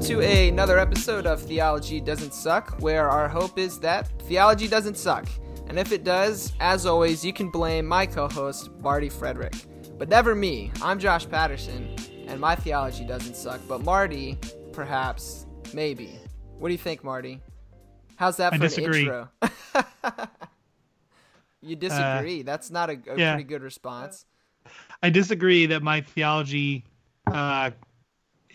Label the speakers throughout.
Speaker 1: welcome to another episode of Theology Doesn't Suck, where our hope is that theology doesn't suck. And if it does, as always, you can blame my co host, Marty Frederick. But never me. I'm Josh Patterson, and my theology doesn't suck. But Marty, perhaps, maybe. What do you think, Marty? How's that
Speaker 2: I
Speaker 1: for
Speaker 2: disagree.
Speaker 1: an intro? you disagree? That's not a, a
Speaker 2: yeah.
Speaker 1: pretty good response.
Speaker 2: I disagree that my theology uh,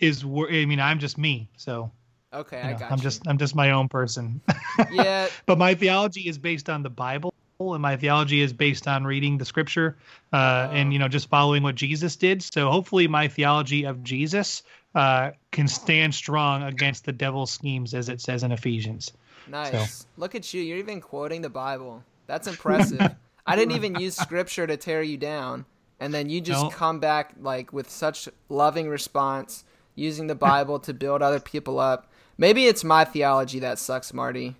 Speaker 2: is. I mean, I'm just me, so
Speaker 1: Okay,
Speaker 2: you
Speaker 1: I got.
Speaker 2: I'm
Speaker 1: you.
Speaker 2: just I'm just my own person.
Speaker 1: Yeah,
Speaker 2: but my theology is based on the Bible, and my theology is based on reading the Scripture, uh, and
Speaker 1: Oh.
Speaker 2: you know just following what Jesus did. So hopefully, my theology of Jesus uh, can stand strong against the devil's schemes, as it says in Ephesians.
Speaker 1: Nice. Look at you. You're even quoting the Bible. That's impressive. I didn't even use scripture to tear you down. And then you just
Speaker 2: No.
Speaker 1: come back like with such loving response, using the Bible to build other people up. Maybe it's my theology that sucks, Marty.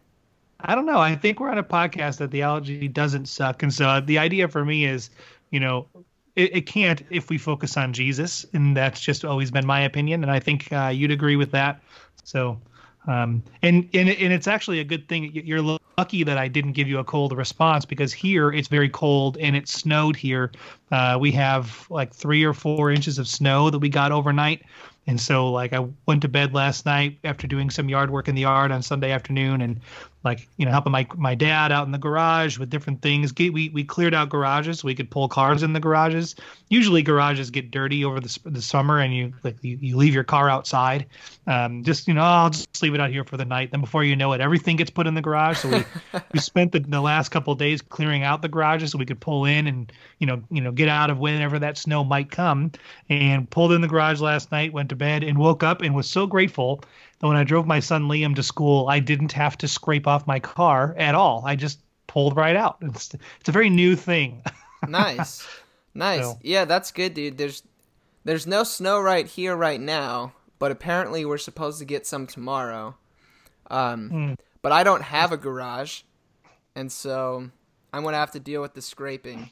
Speaker 2: I don't know. I think we're on a podcast that theology doesn't suck, and so the idea for me is, you know, it, it can't if we focus on Jesus, and that's just always been my opinion, and I think uh, you'd agree with that. So, um, and and and it's actually a good thing. You're lucky that I didn't give you a cold response because here it's very cold and it snowed here. Uh, we have like three or four inches of snow that we got overnight. And so, like, I went to bed last night after doing some yard work in the yard on Sunday afternoon, and like, you know, helping my my dad out in the garage with different things. Get, we we cleared out garages so we could pull cars in the garages. Usually, garages get dirty over the the summer, and you like you, you leave your car outside. Um, just you know, I'll just leave it out here for the night. Then before you know it, everything gets put in the garage. So we we spent the, the last couple of days clearing out the garages so we could pull in and you know you know get out of whenever that snow might come and pulled in the garage last night went to bed and woke up and was so grateful that when i drove my son liam to school i didn't have to scrape off my car at all i just pulled right out it's, it's a very new thing
Speaker 1: Nice. nice.
Speaker 2: So-
Speaker 1: Yeah, that's good, dude. There's there's no snow right here right now, but apparently we're supposed to get some tomorrow. Um
Speaker 2: Hmm.
Speaker 1: but I don't have a garage. And so I'm going to have to deal with the scraping.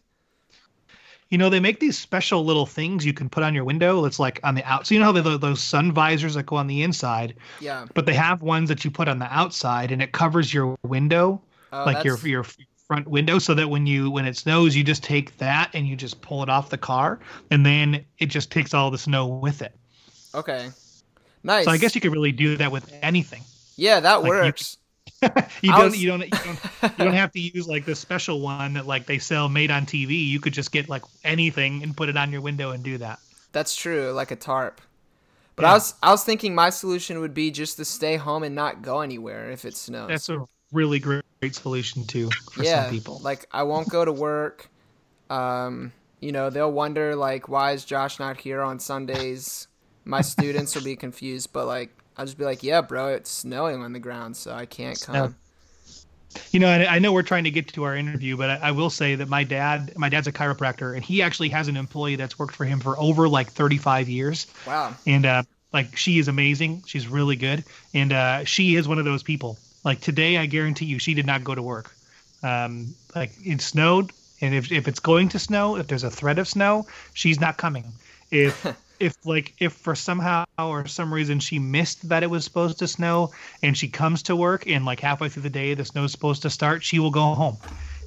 Speaker 2: You know they make these special little things you can put on your window it's like on the out so you know how they, those sun visors that go on the inside
Speaker 1: Yeah.
Speaker 2: but they have ones that you put on the outside and it covers your window
Speaker 1: Oh,
Speaker 2: like your
Speaker 1: that's-
Speaker 2: your front window so that when you when it snows you just take that and you just pull it off the car and then it just takes all the snow with it
Speaker 1: Okay. Nice.
Speaker 2: so i guess you could really do that with anything
Speaker 1: Yeah, that
Speaker 2: like,
Speaker 1: works.
Speaker 2: you don't
Speaker 1: was-
Speaker 2: you don't you don't you don't have to use like the special one that like they sell made on tv you could just get like anything and put it on your window and do that
Speaker 1: That's true, like a tarp. But
Speaker 2: Yeah.
Speaker 1: I was I was thinking my solution would be just to stay home and not go anywhere if it snows.
Speaker 2: that's a really great, great solution too for
Speaker 1: yeah,
Speaker 2: some people
Speaker 1: like I won't go to work. Um, you know, they'll wonder like why is Josh not here on Sundays? My students will be confused, but like I'll just be like, yeah, bro, it's snowing on the ground, so I can't come.
Speaker 2: You know, I know we're trying to get to our interview, but I, I will say that my dad, my dad's a chiropractor, and he actually has an employee that's worked for him for over like 35 years,
Speaker 1: Wow.
Speaker 2: and uh, like she is amazing. She's really good, and uh, she is one of those people. Like today, I guarantee you, she did not go to work. Um, like it snowed, and if if it's going to snow, if there's a threat of snow, she's not coming. If if like if for somehow or some reason she missed that it was supposed to snow and she comes to work and like halfway through the day the snow's supposed to start she will go home.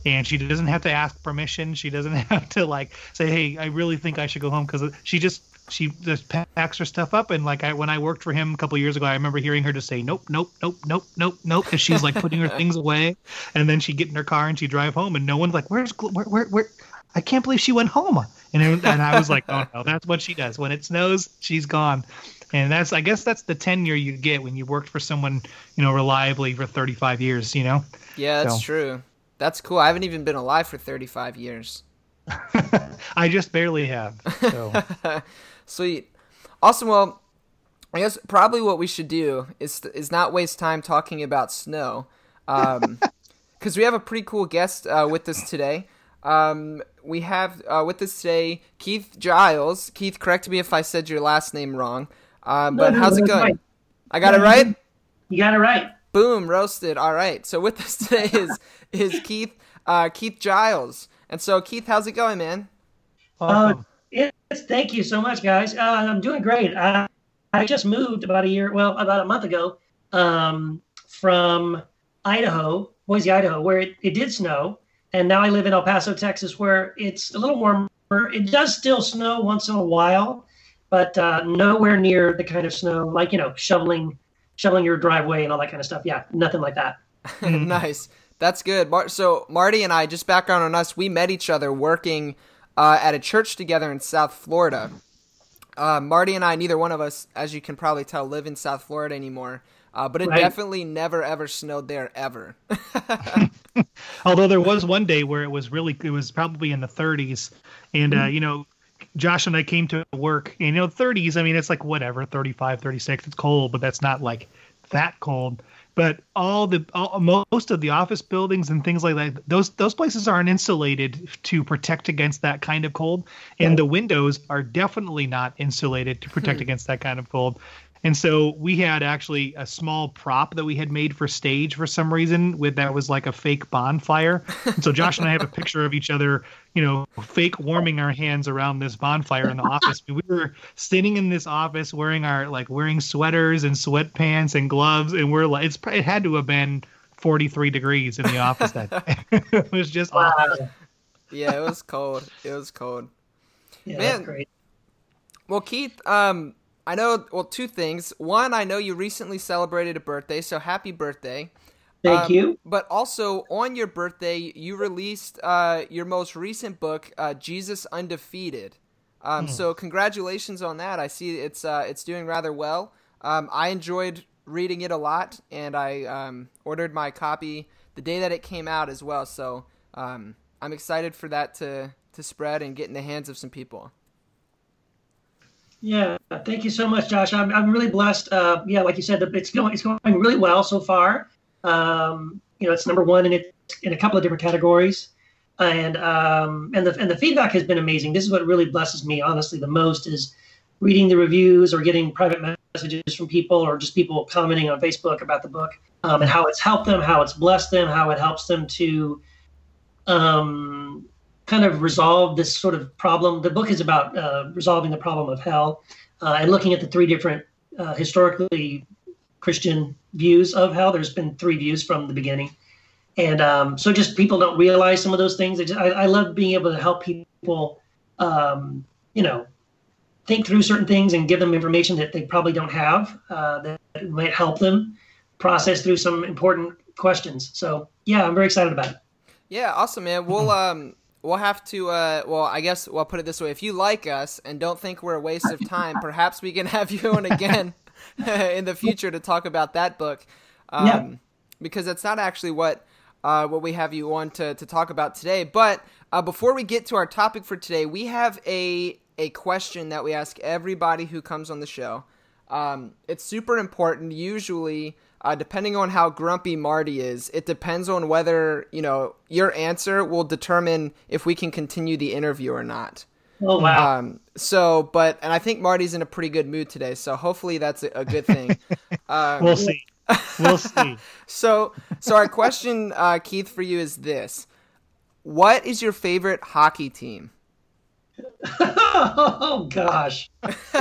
Speaker 2: And she doesn't have to ask permission. She doesn't have to like say hey i really think i should go home because she just she just packs her stuff up and like I, when i worked for him a couple years ago i remember hearing her just say nope nope nope nope nope nope as she's like putting her things away. And then she'd get in her car and she'd drive home and no one's like where's where where, where I can't believe she went home. And, it, and I was like, oh no, that's what she does. When it snows, she's gone. And that's, I guess that's the tenure you get when you worked for someone, you know, reliably for 35 years, you know?
Speaker 1: Yeah, that's
Speaker 2: So.
Speaker 1: true. That's cool. I haven't even been alive for 35 years.
Speaker 2: I just barely have. So,
Speaker 1: Sweet. Awesome. Well, I guess probably what we should do is is not waste time talking about snow, because we have a pretty cool guest uh, with us today. Um, we have uh, with us today Keith Giles. Keith, correct me if I said your last name wrong. Um, but
Speaker 3: no,
Speaker 1: how's it going?
Speaker 3: right.
Speaker 1: I got it right.
Speaker 3: You got it right.
Speaker 1: Boom, roasted. All right. So with us today is is Keith uh, Keith Giles. And so Keith, how's it going, man?
Speaker 2: awesome.
Speaker 3: Yes, thank you so much, guys. Uh, I'm doing great. I, I just moved about a year, well, about a month ago, um, from Idaho, Boise, Idaho, where it, it did snow. And now I live in El Paso, Texas, where it's a little warmer. It does still snow once in a while, but uh, nowhere near the kind of snow like, you know, shoveling shoveling your driveway and all that kind of stuff. Yeah, nothing like that.
Speaker 1: nice. That's good. Mar- so Marty and I, just background on us, we met each other working uh, at a church together in South Florida. Uh, Marty and I, neither one of us, as you can probably tell, live in South Florida anymore. Uh, but it right. definitely never ever snowed there ever.
Speaker 2: Although there was one day where it was really, it was probably in the 30s, and uh, mm-hmm. you know, Josh and I came to work, and you know, 30s. I mean, it's like whatever, 35, 36. It's cold, but that's not like that cold but all the all, most of the office buildings and things like that those those places aren't insulated to protect against that kind of cold and the windows are definitely not insulated to protect hmm. against that kind of cold and so we had actually a small prop that we had made for stage for some reason with that was like a fake bonfire. And so Josh and I have a picture of each other, you know, fake warming our hands around this bonfire in the office. We were sitting in this office wearing our like wearing sweaters and sweatpants and gloves and we're like it's it had to have been 43 degrees in the office that day. it was just wow. awful.
Speaker 1: Yeah, it was cold. It was cold.
Speaker 3: Yeah, Man, great.
Speaker 1: Well, Keith, um, I know, well, two things. One, I know you recently celebrated a birthday, so happy birthday.
Speaker 3: Thank um, you.
Speaker 1: But also, on your birthday, you released uh, your most recent book, uh, Jesus Undefeated. Um, mm. So, congratulations on that. I see it's uh, it's doing rather well. Um, I enjoyed reading it a lot, and I um, ordered my copy the day that it came out as well. So, um, I'm excited for that to to spread and get in the hands of some people.
Speaker 3: Yeah, thank you so much, Josh. I'm, I'm really blessed. Uh, yeah, like you said, it's going it's going really well so far. Um, you know, it's number one in it in a couple of different categories, and um, and the and the feedback has been amazing. This is what really blesses me, honestly, the most is reading the reviews or getting private messages from people or just people commenting on Facebook about the book um, and how it's helped them, how it's blessed them, how it helps them to um, kind of resolve this sort of problem. The book is about uh, resolving the problem of hell uh, and looking at the three different uh, historically Christian views of hell. There's been three views from the beginning. And um, so just people don't realize some of those things. I, just, I, I love being able to help people, um, you know, think through certain things and give them information that they probably don't have uh, that might help them process through some important questions. So yeah, I'm very excited about it.
Speaker 1: Yeah, awesome, man. We'll um we'll have to uh, well i guess we'll put it this way. If you like us and don't think we're a waste of time perhaps we can have you on again in the future to talk about that book. Um, yeah. because that's not actually what uh, what we have you on to, to talk about today. But uh, before we get to our topic for today we have a a question that we ask everybody who comes on the show. Um, it's super important usually uh, depending on how grumpy Marty is, it depends on whether you know your answer will determine if we can continue the interview or not.
Speaker 3: Oh wow! Um,
Speaker 1: so, but and I think Marty's in a pretty good mood today, so hopefully that's a, a good thing.
Speaker 2: Um, we'll see. We'll see.
Speaker 1: so, so our question, uh, Keith, for you is this: What is your favorite hockey team?
Speaker 3: oh gosh.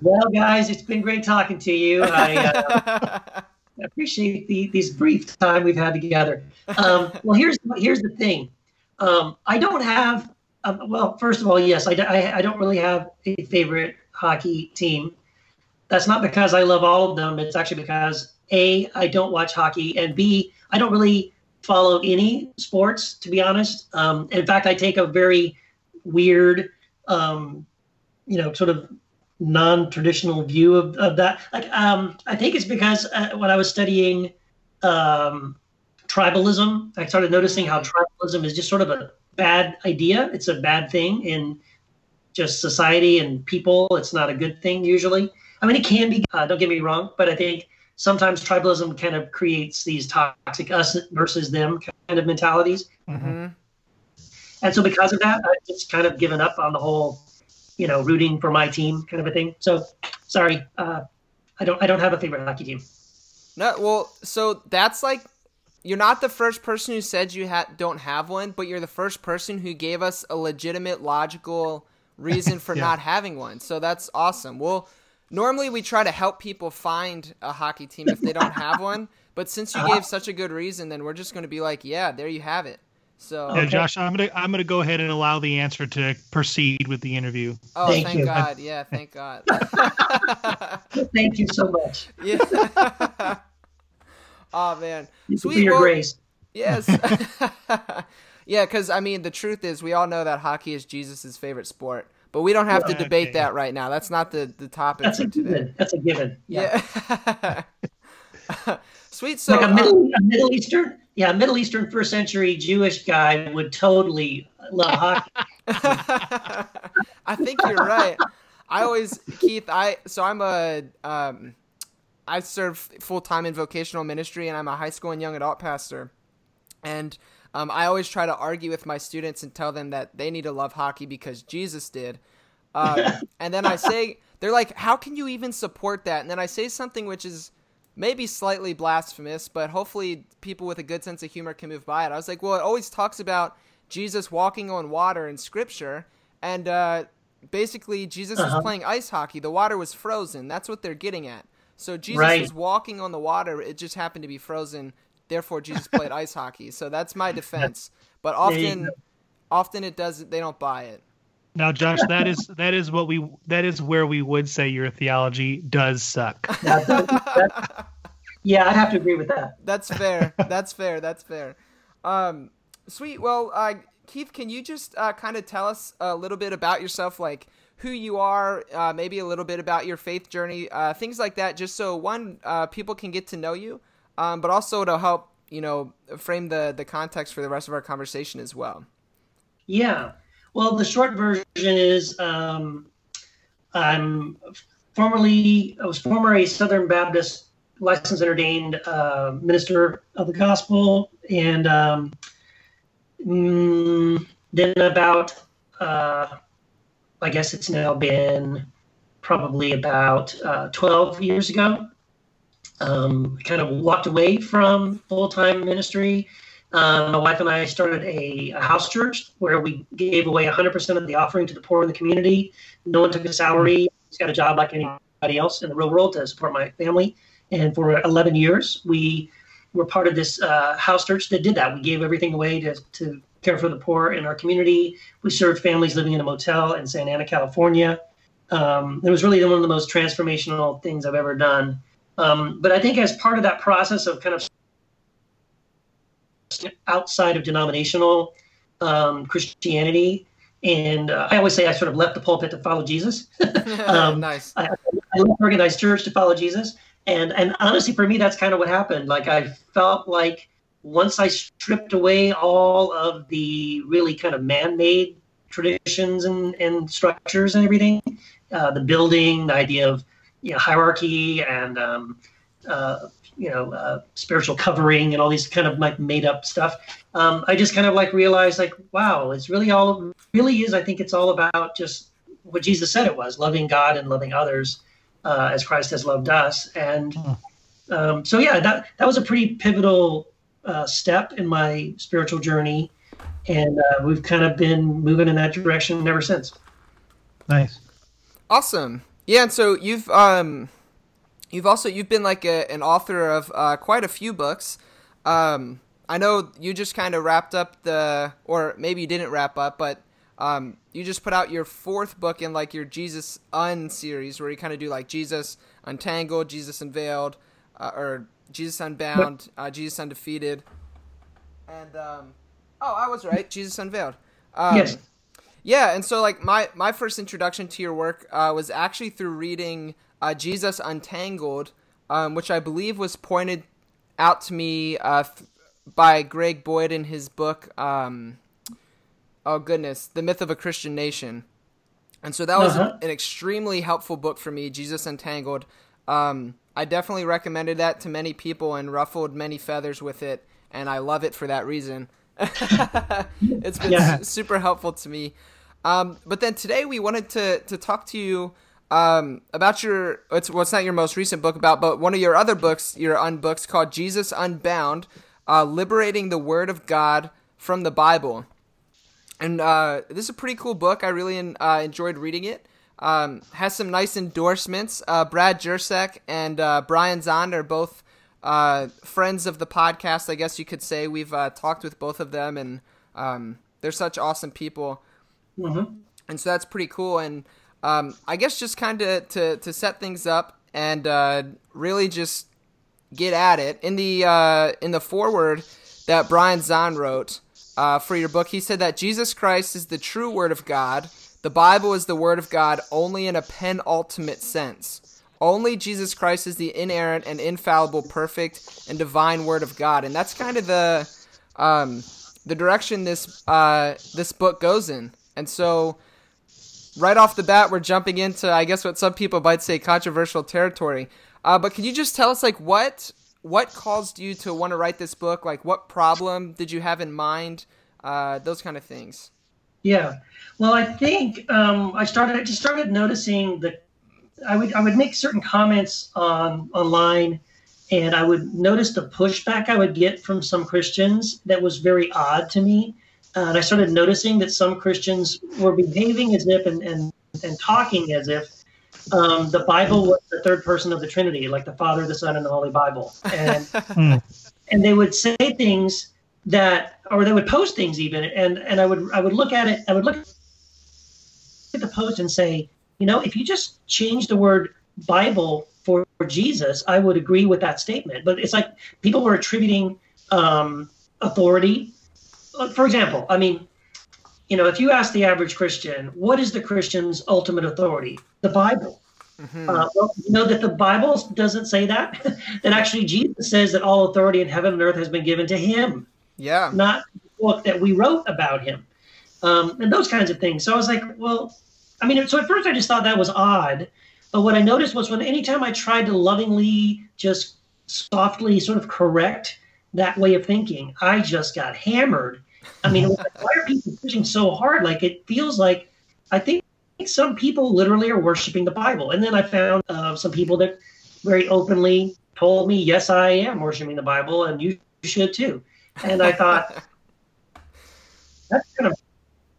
Speaker 3: well, guys, it's been great talking to you. I uh, appreciate the, these brief time we've had together. Um, well, here's here's the thing. Um, I don't have. Um, well, first of all, yes, I, I, I don't really have a favorite hockey team. That's not because I love all of them. It's actually because a I don't watch hockey, and b I don't really follow any sports to be honest. Um, in fact, I take a very weird, um, you know, sort of non-traditional view of, of that. Like, um, I think it's because uh, when I was studying um, tribalism, I started noticing how tribalism is just sort of a bad idea. It's a bad thing in just society and people. It's not a good thing usually. I mean, it can be. Uh, don't get me wrong, but I think sometimes tribalism kind of creates these toxic us versus them kind of mentalities. Mm-hmm. And so because of that, I've just kind of given up on the whole, you know, rooting for my team kind of a thing. So sorry, uh, I don't I don't have a favorite hockey team.
Speaker 1: No, well, so that's like you're not the first person who said you ha- don't have one, but you're the first person who gave us a legitimate, logical reason for yeah. not having one. So that's awesome. Well, normally we try to help people find a hockey team if they don't have one. But since you
Speaker 3: Uh-huh.
Speaker 1: gave such a good reason, then we're just going to be like, yeah, there you have it. So,
Speaker 2: Yeah,
Speaker 3: Okay.
Speaker 2: Josh, I'm gonna I'm gonna go ahead and allow the answer to proceed with the interview.
Speaker 1: oh,
Speaker 3: Thank
Speaker 1: thank. God. Yeah, thank God.
Speaker 3: Thank you so much.
Speaker 1: yeah. oh man.
Speaker 3: You
Speaker 1: Sweet,
Speaker 3: for your
Speaker 1: well-
Speaker 3: grace.
Speaker 1: Yes. yeah, because I mean, the truth is, we all know that hockey is Jesus' favorite sport, but we don't have to
Speaker 2: Okay.
Speaker 1: debate that right now. That's not the the topic
Speaker 3: That's a
Speaker 1: today.
Speaker 3: given. That's a given. Yeah.
Speaker 1: Yeah. Sweet. So,
Speaker 3: like a
Speaker 1: uh,
Speaker 3: Middle, a Middle Eastern, yeah, Middle Eastern first century Jewish guy would totally love hockey.
Speaker 1: I think you're right. I always Keith. I so I'm a um, I serve full time in vocational ministry, and I'm a high school and young adult pastor. And um, I always try to argue with my students and tell them that they need to love hockey because Jesus did. Um, and then I say they're like, "How can you even support that?" And then I say something which is maybe slightly blasphemous, but hopefully people with a good sense of humor can move by it. I was like, "Well, it always talks about Jesus walking on water in Scripture, and uh, basically Jesus was
Speaker 3: Uh-huh.
Speaker 1: playing ice hockey. The water was frozen. That's what they're getting at. So Jesus
Speaker 3: Right.
Speaker 1: was walking on the water. It just happened to be frozen. Therefore, Jesus played ice hockey. So that's my defense. But often, often it does. They don't buy it.
Speaker 2: Now, Josh, that is that is what we that is where we would say your theology does suck.
Speaker 3: That- that- that- yeah, I'd have to agree with that.
Speaker 1: That's fair. That's fair. That's fair. Um, sweet. Well, uh, Keith, can you just uh, kind of tell us a little bit about yourself, like who you are, uh, maybe a little bit about your faith journey, uh, things like that, just so one, uh, people can get to know you, um, but also to help you know frame the the context for the rest of our conversation as well.
Speaker 3: Yeah. Well, the short version is um, I'm formerly I was former a Southern Baptist licensed and ordained uh, minister of the gospel, and um, mm, then about uh, I guess it's now been probably about uh, 12 years ago. Um, kind of walked away from full time ministry. Um, my wife and I started a, a house church where we gave away 100% of the offering to the poor in the community. No one took a salary. He's got a job like anybody else in the real world to support my family. And for 11 years, we were part of this uh, house church that did that. We gave everything away to, to care for the poor in our community. We served families living in a motel in Santa Ana, California. Um, it was really one of the most transformational things I've ever done. Um, but I think as part of that process of kind of outside of denominational um, Christianity, and uh, I always say I sort of left the pulpit to follow Jesus. Um,
Speaker 1: nice.
Speaker 3: I, I left organized church to follow Jesus, and and honestly, for me, that's kind of what happened. Like I felt like once I stripped away all of the really kind of man-made traditions and, and structures and everything, uh, the building, the idea of you know hierarchy and um, uh, you know uh, spiritual covering and all these kind of like made up stuff. Um, I just kind of like realized like wow, it's really all really is. I think it's all about just what Jesus said it was: loving God and loving others uh, as Christ has loved us. And um, so yeah, that that was a pretty pivotal uh, step in my spiritual journey, and uh, we've kind of been moving in that direction ever since.
Speaker 2: Nice.
Speaker 1: Awesome. Yeah, and so you've um you've also you've been like a, an author of uh, quite a few books. Um I know you just kind of wrapped up the or maybe you didn't wrap up, but um you just put out your fourth book in like your Jesus Un series where you kind of do like Jesus Untangled, Jesus Unveiled, uh, or Jesus Unbound, uh, Jesus Undefeated. And um oh, I was right. Jesus Unveiled. Um,
Speaker 3: yes.
Speaker 1: yeah, and so like my my first introduction to your work uh, was actually through reading uh, Jesus Untangled, um, which I believe was pointed out to me uh, th- by Greg Boyd in his book. Um, oh goodness, The Myth of a Christian Nation. And so that was
Speaker 3: Uh-huh.
Speaker 1: an extremely helpful book for me, Jesus Untangled. Um, I definitely recommended that to many people and ruffled many feathers with it, and I love it for that reason. it's been
Speaker 3: Yeah.
Speaker 1: su- super helpful to me. Um, but then today we wanted to to talk to you um, about your it's well, not your most recent book about, but one of your other books, your unbooks called Jesus Unbound, uh, liberating the Word of God from the Bible. And uh, this is a pretty cool book. I really uh, enjoyed reading it. um, has some nice endorsements. Uh, Brad Jersak and uh, Brian Zahnd are both uh, friends of the podcast, I guess you could say. We've uh, talked with both of them, and um, they're such awesome people.
Speaker 3: Mm-hmm.
Speaker 1: And so that's pretty cool. And um, I guess just kind of to, to set things up and uh, really just get at it in the uh, in the foreword that Brian Zahnd wrote uh, for your book. He said that Jesus Christ is the true Word of God. The Bible is the Word of God only in a penultimate sense. Only Jesus Christ is the inerrant and infallible, perfect and divine Word of God, and that's kind of the um, the direction this uh, this book goes in. And so, right off the bat, we're jumping into I guess what some people might say controversial territory. Uh, but can you just tell us like what what caused you to want to write this book? Like, what problem did you have in mind? Uh, those kind of things.
Speaker 3: Yeah. Well, I think um, I started. I just started noticing that I would I would make certain comments on online, and I would notice the pushback I would get from some Christians that was very odd to me. Uh, and I started noticing that some Christians were behaving as if and and, and talking as if um, the Bible was the third person of the Trinity, like the Father, the Son, and the Holy Bible, and and they would say things that, or they would post things even, and and I would I would look at it, I would look at the post and say, you know, if you just change the word Bible for, for Jesus, I would agree with that statement. But it's like people were attributing um, authority. For example, I mean, you know, if you ask the average Christian, what is the Christian's ultimate authority? The Bible. Mm-hmm. Uh, well, you know that the Bible doesn't say that. that actually Jesus says that all authority in heaven and earth has been given to Him.
Speaker 1: Yeah.
Speaker 3: Not the book that we wrote about Him, um, and those kinds of things. So I was like, well, I mean, so at first I just thought that was odd, but what I noticed was when anytime I tried to lovingly, just softly, sort of correct that way of thinking, I just got hammered I mean, why are people pushing so hard? Like it feels like I think some people literally are worshiping the Bible. And then I found uh, some people that very openly told me, "Yes, I am worshiping the Bible, and you should too." And I thought that's kind of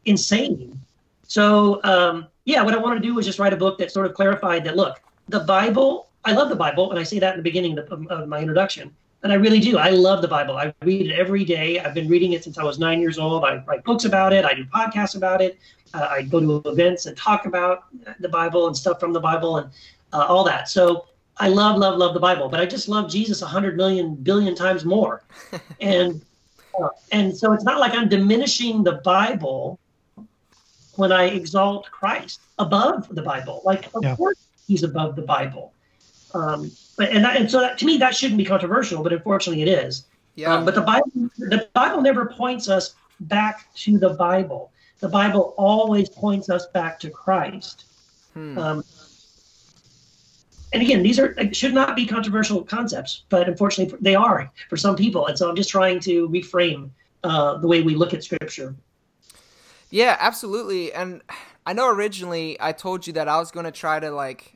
Speaker 3: insane. So um, yeah, what I wanted to do was just write a book that sort of clarified that. Look, the Bible. I love the Bible, and I say that in the beginning of, of my introduction and I really do. I love the Bible. I read it every day. I've been reading it since I was nine years old. I write books about it. I do podcasts about it. Uh, I go to events and talk about the Bible and stuff from the Bible and uh, all that. So I love, love, love the Bible. But I just love Jesus a hundred million billion times more. and uh, and so it's not like I'm diminishing the Bible when I exalt Christ above the Bible. Like of yeah. course he's above the Bible. Um, but and that, and so that, to me that shouldn't be controversial, but unfortunately it is. Yeah. Um, but the Bible the Bible never points us back to the Bible. The Bible always points us back to Christ. Hmm. Um, and again, these are should not be controversial concepts, but unfortunately they are for some people. And so I'm just trying to reframe uh, the way we look at Scripture.
Speaker 1: Yeah, absolutely. And I know originally I told you that I was going to try to like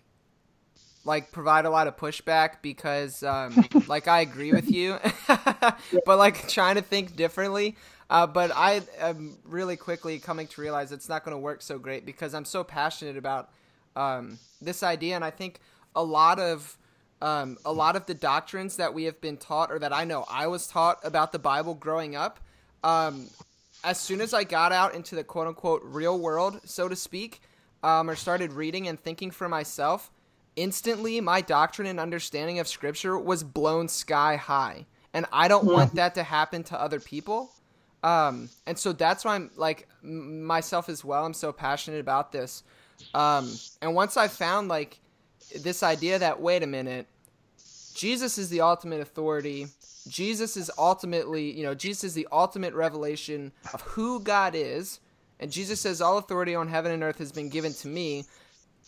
Speaker 1: like provide a lot of pushback because um, like I agree with you, but like trying to think differently. Uh, but I am really quickly coming to realize it's not going to work so great because I'm so passionate about um, this idea, and I think a lot of um, a lot of the doctrines that we have been taught, or that I know I was taught about the Bible growing up, um, as soon as I got out into the quote unquote real world, so to speak, um, or started reading and thinking for myself, instantly my doctrine and understanding of scripture was blown sky high. And i don't mm. want that to happen to other people. Um, and so that's why i'm like m- myself as well i'm so passionate about this. Um, and once i found like this idea that wait a minute jesus is the ultimate authority. Jesus is ultimately you know jesus is the ultimate revelation of who god is. And jesus says all authority on heaven and earth has been given to me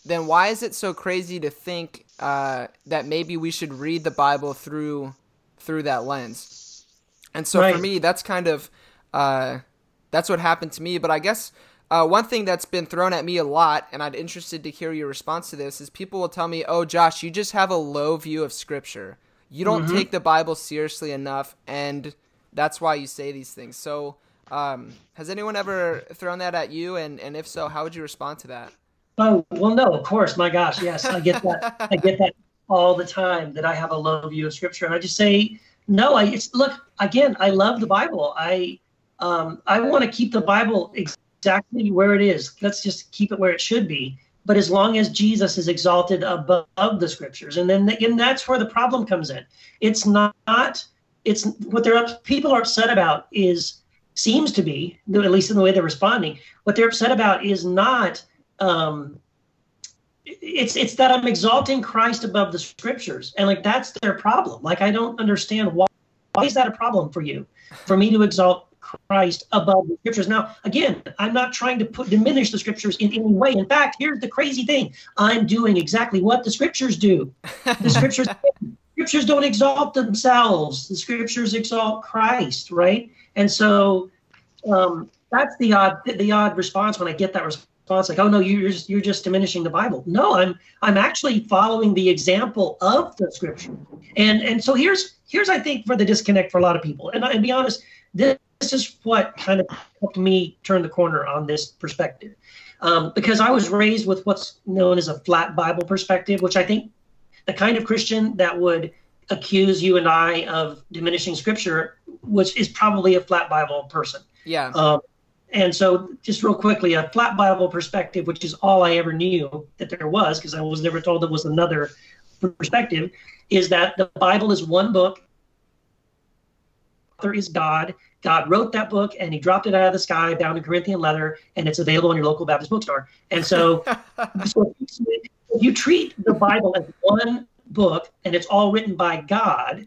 Speaker 1: then why is it so crazy to think uh, that maybe we should read the Bible through through that lens? And so right. for me, that's kind of uh, that's what happened to me. But I guess uh, one thing that's been thrown at me a lot, and I'd interested to hear your response to this, is people will tell me, "Oh, Josh, you just have a low view of Scripture. You don't mm-hmm. take the Bible seriously enough, and that's why you say these things." So. Um, has anyone ever thrown that at you? And, and if so, how would you respond to that?
Speaker 3: Oh well, no, of course. My gosh, yes, I get that. I get that all the time. That I have a low view of Scripture, and I just say no. I it's look again. I love the Bible. I um, I want to keep the Bible exactly where it is. Let's just keep it where it should be. But as long as Jesus is exalted above the Scriptures, and then and that's where the problem comes in. It's not. It's what they're people are upset about is seems to be at least in the way they're responding. What they're upset about is not um, it's it's that I'm exalting Christ above the scriptures, and like that's their problem. Like I don't understand why why is that a problem for you, for me to exalt Christ above the scriptures. Now, again, I'm not trying to put diminish the scriptures in any way. In fact, here's the crazy thing: I'm doing exactly what the scriptures do. The scriptures scriptures don't exalt themselves. The scriptures exalt Christ, right? And so um, that's the odd the odd response when I get that response thoughts like, oh no, you're just you're just diminishing the Bible. No, I'm I'm actually following the example of the scripture. And and so here's here's I think for the disconnect for a lot of people. And and be honest, this, this is what kind of helped me turn the corner on this perspective. Um, because I was raised with what's known as a flat Bible perspective, which I think the kind of Christian that would accuse you and I of diminishing scripture, which is probably a flat Bible person.
Speaker 1: Yeah.
Speaker 3: Um, and so, just real quickly, a flat Bible perspective, which is all I ever knew that there was, because I was never told there was another perspective, is that the Bible is one book. Author is God. God wrote that book and he dropped it out of the sky bound in Corinthian leather, and it's available in your local Baptist bookstore. And so, so if you treat the Bible as one book and it's all written by God,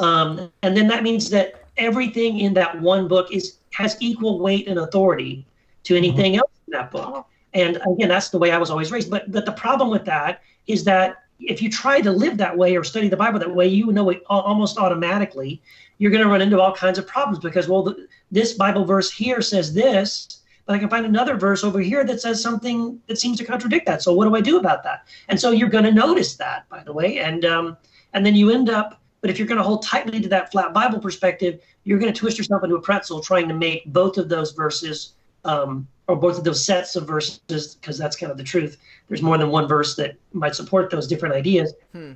Speaker 3: um, and then that means that everything in that one book is has equal weight and authority to anything mm-hmm. else in that book. And again, that's the way I was always raised. But but the problem with that is that if you try to live that way or study the Bible that way, you know it almost automatically you're going to run into all kinds of problems because well, the, this Bible verse here says this, but I can find another verse over here that says something that seems to contradict that. So what do I do about that? And so you're going to notice that, by the way, and um, and then you end up but if you're going to hold tightly to that flat Bible perspective, you're going to twist yourself into a pretzel trying to make both of those verses um, or both of those sets of verses, because that's kind of the truth. There's more than one verse that might support those different ideas. Hmm.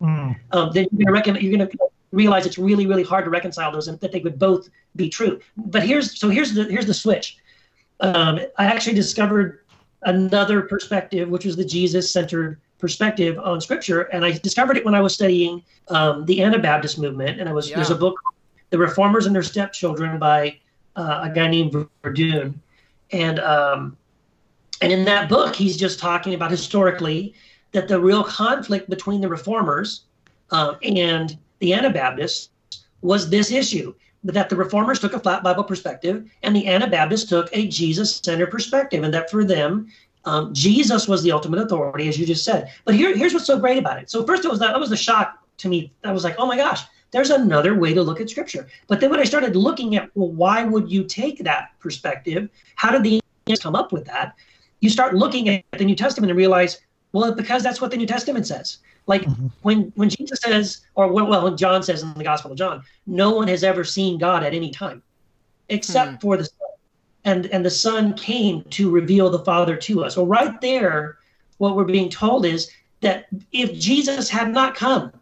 Speaker 3: Mm. Um, then you're going to you're going to realize it's really, really hard to reconcile those, and that they would both be true. But here's so here's the here's the switch. Um, I actually discovered another perspective, which was the Jesus-centered perspective on scripture. And I discovered it when I was studying um, the Anabaptist movement. And I was yeah. there's a book, The Reformers and Their Stepchildren, by uh, a guy named Verduin. And um, and in that book, he's just talking about historically that the real conflict between the reformers uh, and the Anabaptists was this issue that the reformers took a flat Bible perspective and the Anabaptists took a Jesus centered perspective, and that for them, um, Jesus was the ultimate authority, as you just said. But here, here's what's so great about it. So first, it was that, that was the shock to me. I was like, oh my gosh, there's another way to look at Scripture. But then when I started looking at, well, why would you take that perspective? How did the come up with that? You start looking at the New Testament and realize, well, because that's what the New Testament says. Like mm-hmm. when when Jesus says, or well, when John says in the Gospel of John, no one has ever seen God at any time, except hmm. for the Son and and the son came to reveal the father to us. Well right there what we're being told is that if jesus had not come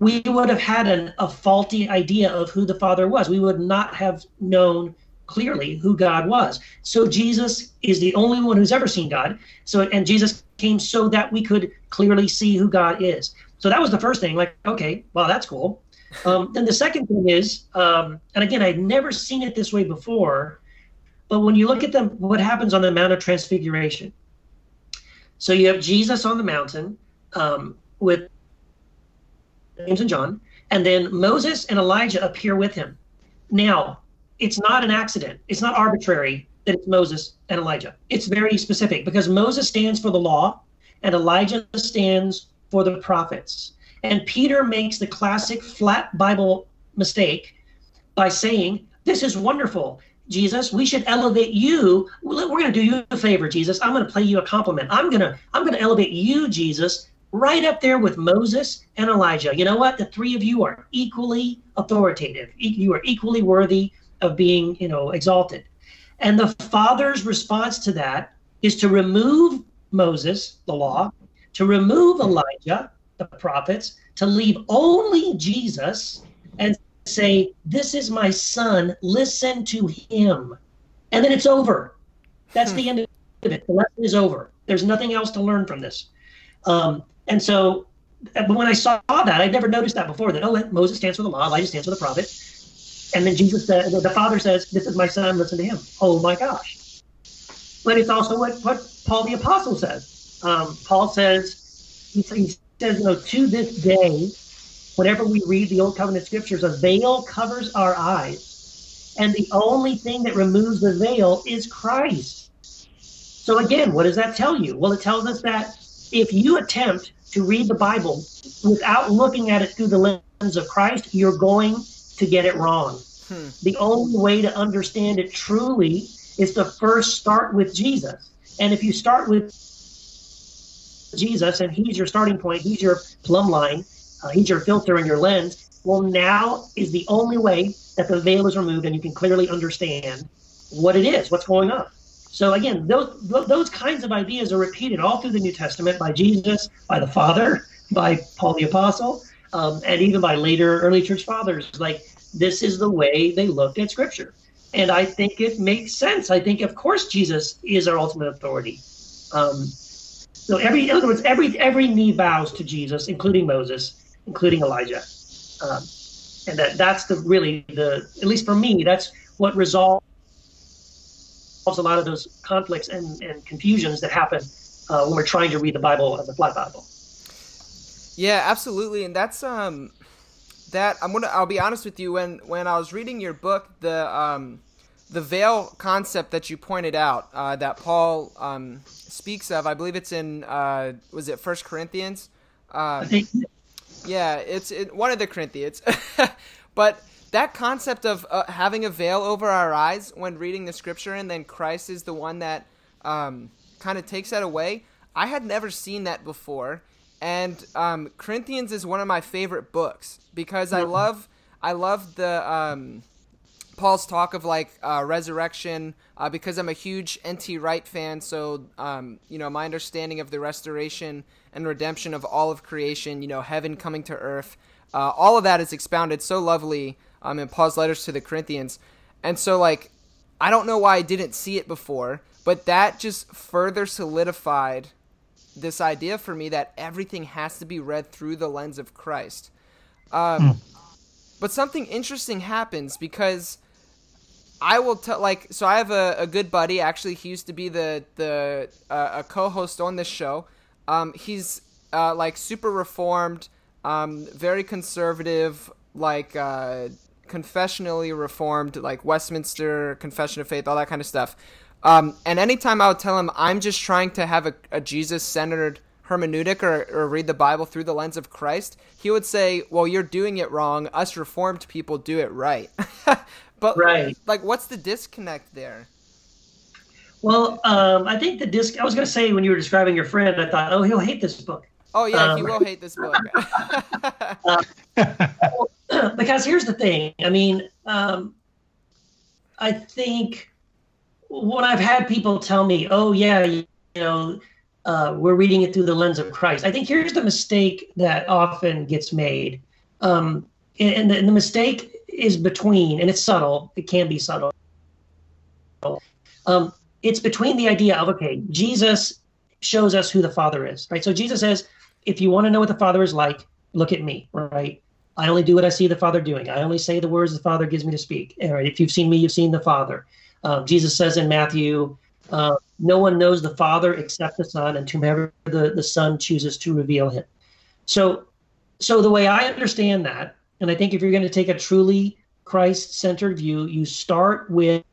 Speaker 3: we would have had an, a faulty idea of who the father was. We would not have known clearly who god was. So jesus is the only one who's ever seen god. So and jesus came so that we could clearly see who god is. So that was the first thing like okay well that's cool. Um, then the second thing is um, and again i'd never seen it this way before but when you look at them, what happens on the Mount of Transfiguration? So you have Jesus on the mountain um, with James and John, and then Moses and Elijah appear with him. Now, it's not an accident. It's not arbitrary that it's Moses and Elijah. It's very specific because Moses stands for the law and Elijah stands for the prophets. And Peter makes the classic flat Bible mistake by saying, This is wonderful. Jesus, we should elevate you. We're going to do you a favor, Jesus. I'm going to play you a compliment. I'm going to I'm going to elevate you, Jesus, right up there with Moses and Elijah. You know what? The three of you are equally authoritative. You are equally worthy of being, you know, exalted. And the Father's response to that is to remove Moses, the law, to remove Elijah, the prophets, to leave only Jesus and say, This is my son, listen to him. And then it's over. That's the end of it. The lesson is over. There's nothing else to learn from this. Um, and so, but when I saw that, I'd never noticed that before. That oh, Moses stands for the law, Elijah stands for the prophet, and then Jesus said, the Father says, "This is my son, listen to him." Oh my gosh! But it's also what what Paul the apostle says. Um, Paul says he, he says, you know, to this day, whenever we read the Old Covenant scriptures, a veil covers our eyes, and the only thing that removes the veil is Christ. So again, what does that tell you? Well, it tells us that if you attempt to read the Bible without looking at it through the lens of Christ, you're going to get it wrong. Hmm. The only way to understand it truly is to first start with Jesus. And if you start with Jesus and he's your starting point, he's your plumb line, uh, he's your filter and your lens, well, now is the only way that the veil is removed and you can clearly understand what it is, what's going on. So again, those those kinds of ideas are repeated all through the New Testament by Jesus, by the Father, by Paul the Apostle, um, and even by later early church fathers. Like this is the way they looked at Scripture, and I think it makes sense. I think, of course, Jesus is our ultimate authority. Um, so every, in other words, every every knee bows to Jesus, including Moses, including Elijah, um, and that that's the really the at least for me that's what resolves a lot of those conflicts and, and confusions that happen uh, when we're trying to read the Bible as a flat Bible.
Speaker 1: Yeah, absolutely, and that's um that I'm gonna I'll be honest with you. When when I was reading your book the um the veil concept that you pointed out uh, that Paul um, speaks of I believe it's in uh, was it First Corinthians?
Speaker 3: Uh, I think
Speaker 1: yeah it's in one of the Corinthians but that concept of uh, having a veil over our eyes when reading the scripture and then Christ is the one that um, kind of takes that away. I had never seen that before, and um, Corinthians is one of my favorite books because I love I love the um, Paul's talk of like uh, resurrection uh, because I'm a huge N.T. Wright fan. So um, you know my understanding of the restoration and redemption of all of creation, you know heaven coming to earth, uh, all of that is expounded so lovely um, in Paul's letters to the Corinthians. And so, like, I don't know why I didn't see it before, but that just further solidified this idea for me that everything has to be read through the lens of Christ. Um, mm. But something interesting happens because I will tell, like, so I have a, a good buddy. Actually, he used to be the the uh, a co-host on this show. Um, he's uh, like super reformed, um, very conservative, like uh, confessionally reformed, like Westminster Confession of Faith, all that kind of stuff. Um, and anytime I would tell him I'm just trying to have a, a Jesus centered hermeneutic or, or read the Bible through the lens of Christ, he would say, Well, you're doing it wrong. Us reformed people do it right. but, right. like, what's the disconnect there?
Speaker 3: Well, um, I think the disc. I was going to say when you were describing your friend, I thought, oh, he'll hate this book.
Speaker 1: Oh yeah, um, he will hate this book.
Speaker 3: uh, because here's the thing. I mean, um, I think when I've had people tell me, "Oh yeah, you, you know, uh, we're reading it through the lens of Christ," I think here's the mistake that often gets made, um, and, the, and the mistake is between, and it's subtle. It can be subtle. Um, it's between the idea of okay, Jesus shows us who the Father is, right? So Jesus says, if you want to know what the Father is like, look at me, right? I only do what I see the Father doing. I only say the words the Father gives me to speak. All right, if you've seen me, you've seen the Father. Uh, Jesus says in Matthew, uh, no one knows the Father except the Son, and to whomever the, the Son chooses to reveal him. So, so the way I understand that, and I think if you're going to take a truly Christ-centered view, you start with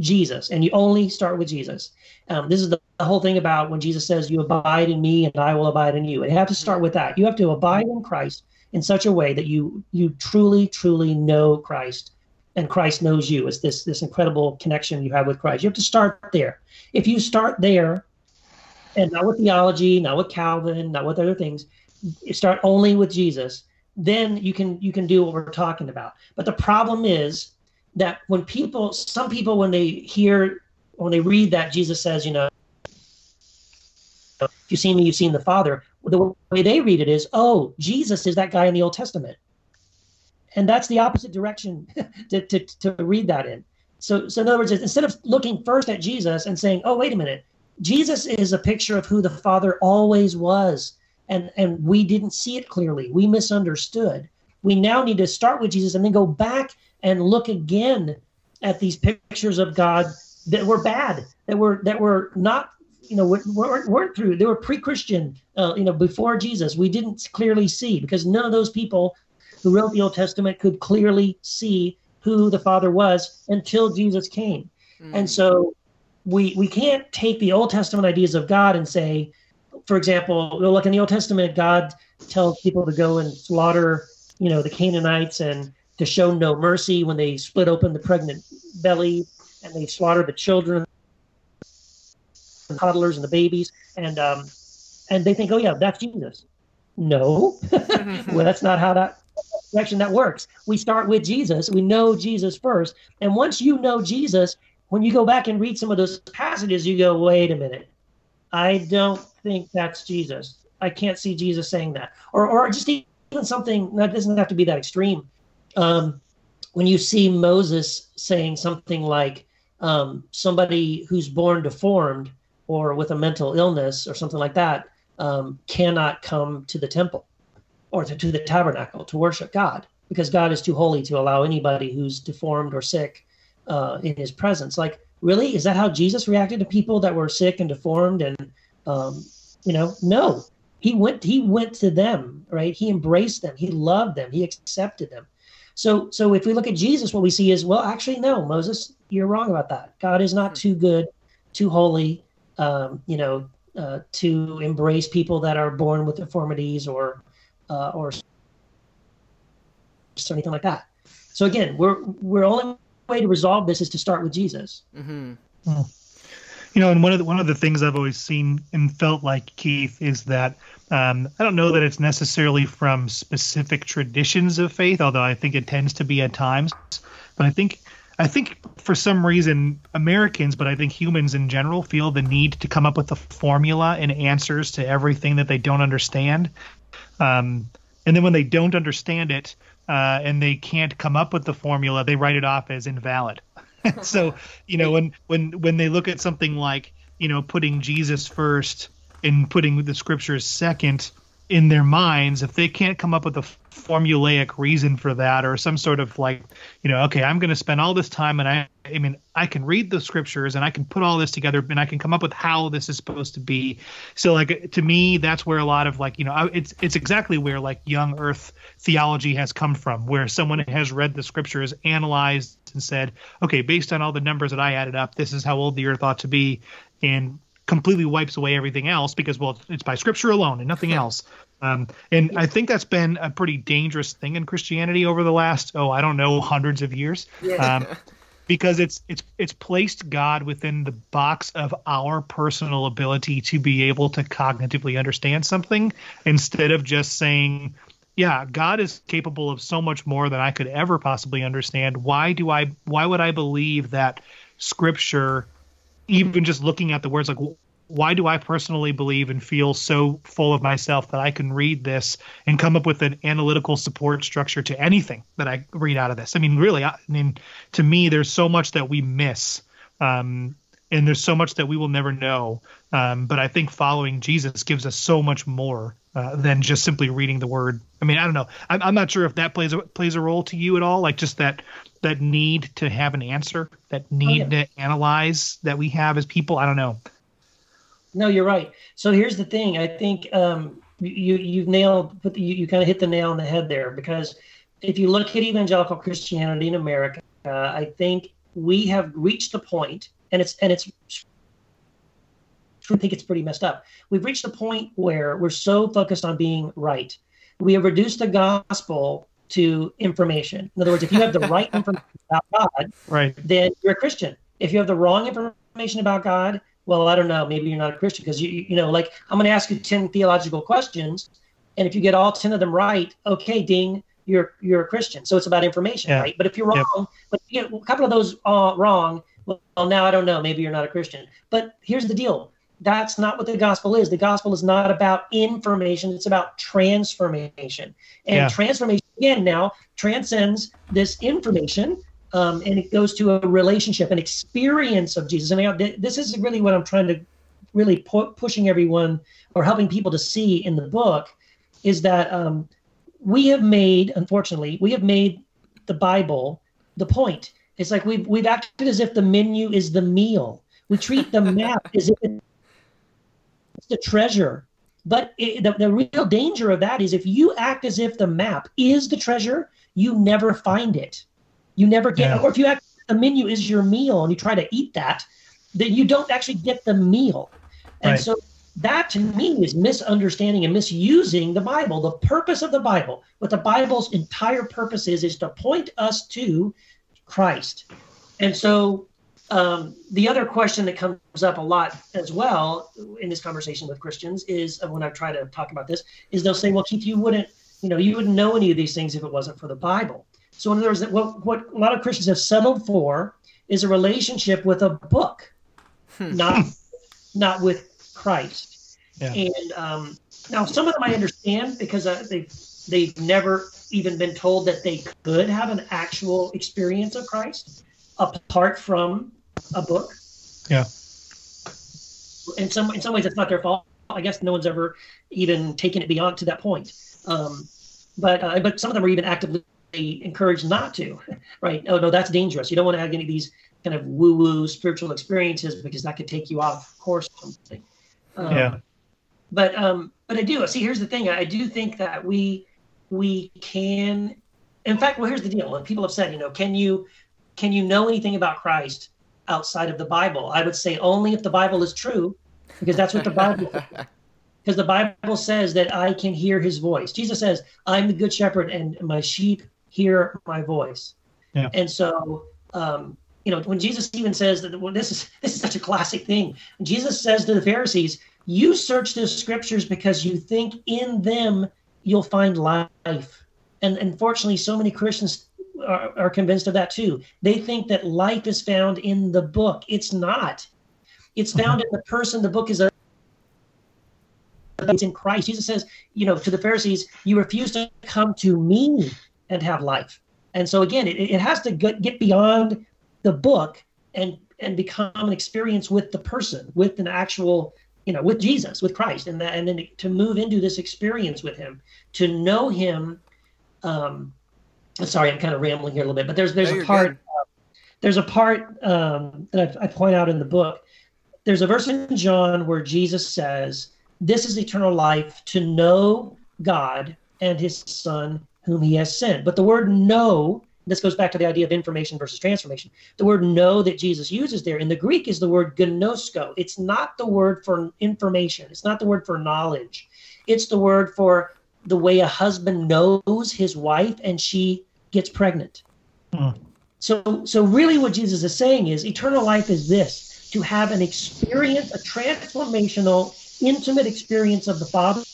Speaker 3: Jesus, and you only start with Jesus. Um, this is the, the, whole thing about when Jesus says, "You abide in me, and I will abide in you." And You have to start with that. You have to abide in Christ in such a way that you you truly, truly know Christ, and Christ knows you. It's this this incredible connection you have with Christ. You have to start there. If you start there, and not with theology, not with Calvin, not with other things, start only with Jesus. Then you can you can do what we're talking about. But the problem is that when people, some people, when they hear, when they read that Jesus says, you know, if you've seen me, you've seen the Father. The way they read it is, oh, Jesus is that guy in the Old Testament. And that's the opposite direction to, to, to read that in. So, so in other words, instead of looking first at Jesus and saying, oh, wait a minute, Jesus is a picture of who the Father always was. And, and we didn't see it clearly. We misunderstood. We now need to start with Jesus and then go back and look again at these pictures of God that were bad, that were that were not, you know, weren't, weren't through. They were pre-Christian, uh, you know, before Jesus. We didn't clearly see because none of those people who wrote the Old Testament could clearly see who the Father was until Jesus came. Mm. And so we we can't take the Old Testament ideas of God and say, for example, look in the Old Testament, God tells people to go and slaughter, you know, the Canaanites and to show no mercy when they split open the pregnant belly and they slaughter the children, the toddlers and the babies, and um, and they think, oh yeah, that's Jesus. No, well that's not how that direction that works. We start with Jesus. We know Jesus first, and once you know Jesus, when you go back and read some of those passages, you go, wait a minute, I don't think that's Jesus. I can't see Jesus saying that, or or just even something that doesn't have to be that extreme. Um, when you see Moses saying something like, um, somebody who's born deformed or with a mental illness or something like that um, cannot come to the temple or to, to the tabernacle to worship God because God is too holy to allow anybody who's deformed or sick uh, in his presence. Like, really? Is that how Jesus reacted to people that were sick and deformed? And, um, you know, no. He went, he went to them, right? He embraced them. He loved them. He accepted them. So, so if we look at Jesus, what we see is, well, actually, no, Moses, you're wrong about that. God is not hmm. too good, too holy, um, you know, uh, to embrace people that are born with deformities or uh, or just anything like that. So again, we're we're only way to resolve this is to start with Jesus.
Speaker 2: Mm-hmm. Hmm. You know, and one of the, one of the things I've always seen and felt like Keith is that um, I don't know that it's necessarily from specific traditions of faith, although I think it tends to be at times. But I think I think for some reason Americans, but I think humans in general, feel the need to come up with a formula and answers to everything that they don't understand. Um, and then when they don't understand it uh, and they can't come up with the formula, they write it off as invalid. so you know when when when they look at something like you know putting Jesus first and putting the scriptures second in their minds if they can't come up with a formulaic reason for that or some sort of like you know okay i'm going to spend all this time and i i mean i can read the scriptures and i can put all this together and i can come up with how this is supposed to be. So like to me that's where a lot of like you know it's it's exactly where like young earth theology has come from where someone has read the scriptures analyzed and said okay based on all the numbers that i added up this is how old the earth ought to be. And completely wipes away everything else because well it's by scripture alone and nothing else. Um, and i think that's been a pretty dangerous thing in christianity over the last oh i don't know hundreds of years. Yeah. um, because it's it's it's placed god within the box of our personal ability to be able to cognitively understand something instead of just saying yeah god is capable of so much more than i could ever possibly understand. Why do i why would i believe that scripture even just looking at the words like why do I personally believe and feel so full of myself that I can read this and come up with an analytical support structure to anything that I read out of this? I mean, really, I mean, to me, there's so much that we miss. Um, and there's so much that we will never know. Um, but I think following Jesus gives us so much more uh, than just simply reading the word. I mean, I don't know. I'm, I'm not sure if that plays a, plays a role to you at all. Like just that that need to have an answer, that need oh, to analyze that we have as people. I don't know.
Speaker 3: No, you're right. So here's the thing. I think um, you you've nailed, you, you kind of hit the nail on the head there because if you look at evangelical Christianity in America, uh, I think we have reached the point, and it's and it's. I think it's pretty messed up. We've reached the point where we're so focused on being right. We have reduced the gospel to information. In other words, if you have the right information about God,
Speaker 2: right,
Speaker 3: then you're a Christian. If you have the wrong information about God, well, I don't know, maybe you're not a Christian because you you know, like I'm going to ask you 10 theological questions and if you get all 10 of them right, okay, ding, you're you're a Christian. So it's about information, yeah. right? But if you're wrong, but you get a couple of those uh, wrong, well, now I don't know, maybe you're not a Christian. But here's the deal. That's not what the gospel is. The gospel is not about information, it's about transformation. And
Speaker 2: Yeah.
Speaker 3: transformation, again, now transcends this information um, and it goes to a relationship, an experience of Jesus. I this is really what I'm trying to really pu- pushing everyone or helping people to see in the book is that um, we have made, unfortunately, we have made the Bible the point. It's like we've we've acted as if the menu is the meal. We treat the map as if it's the treasure. But it, the, the real danger of that is if you act as if the map is the treasure, you never find it. You never get,
Speaker 2: Yeah.
Speaker 3: or if you act the menu is your meal and you try to eat that, then you don't actually get the meal. And
Speaker 2: Right.
Speaker 3: so that to me is misunderstanding and misusing the Bible. The purpose of the Bible, what the Bible's entire purpose is, is to point us to Christ. And so um, the other question that comes up a lot as well in this conversation with Christians is uh, when I try to talk about this, is they'll say, "Well, Keith, you wouldn't, you know, you wouldn't know any of these things if it wasn't for the Bible." So in other words, what what a lot of Christians have settled for is a relationship with a book, not not with Christ.
Speaker 2: Yeah.
Speaker 3: And um, now some of them I understand because uh, they've they've never even been told that they could have an actual experience of Christ apart from a book.
Speaker 2: Yeah.
Speaker 3: In some in some ways, it's not their fault. I guess no one's ever even taken it beyond to that point. Um, but uh, but some of them are even actively encouraged not to. Right? Oh no, that's dangerous. You don't want to have any of these kind of woo woo spiritual experiences because that could take you off course or something. Um,
Speaker 2: Yeah.
Speaker 3: but um but i do see here's the thing i do think that we we can in fact well here's the deal people have said you know can you can you know anything about christ outside of the bible. I would say only if the bible is true because that's what the bible because the bible says that i can hear his voice. Jesus says i'm the good shepherd and my sheep hear my voice.
Speaker 2: Yeah.
Speaker 3: and so um you know when jesus even says that well, this is this is such a classic thing. Jesus says to the pharisees you search the scriptures because you think in them you'll find life. And unfortunately, so many Christians are, are convinced of that too. They think that life is found in the book. It's not. It's found in the person. The book is a it's in Christ. Jesus says, you know, to the Pharisees, you refuse to come to me and have life. And so again, it, it has to get, get beyond the book and and become an experience with the person, with an actual you know, with Jesus, with Christ, and that, and then to move into this experience with Him, to know Him. Um, sorry, I'm kind of rambling here a little bit, but there's there's
Speaker 1: No,
Speaker 3: a part
Speaker 1: good.
Speaker 3: there's a part um, that I, I point out in the book. There's a verse in John where Jesus says, "This is eternal life, to know God and His Son, whom He has sent." But the word "know" this goes back to the idea of information versus transformation. The word "know" that Jesus uses there in the Greek is the word "gnosko." It's not the word for information. It's not the word for knowledge. It's the word for the way a husband knows his wife and she gets pregnant.
Speaker 2: Hmm.
Speaker 3: So, so really, what Jesus is saying is eternal life is this: to have an experience, a transformational, intimate experience of the Father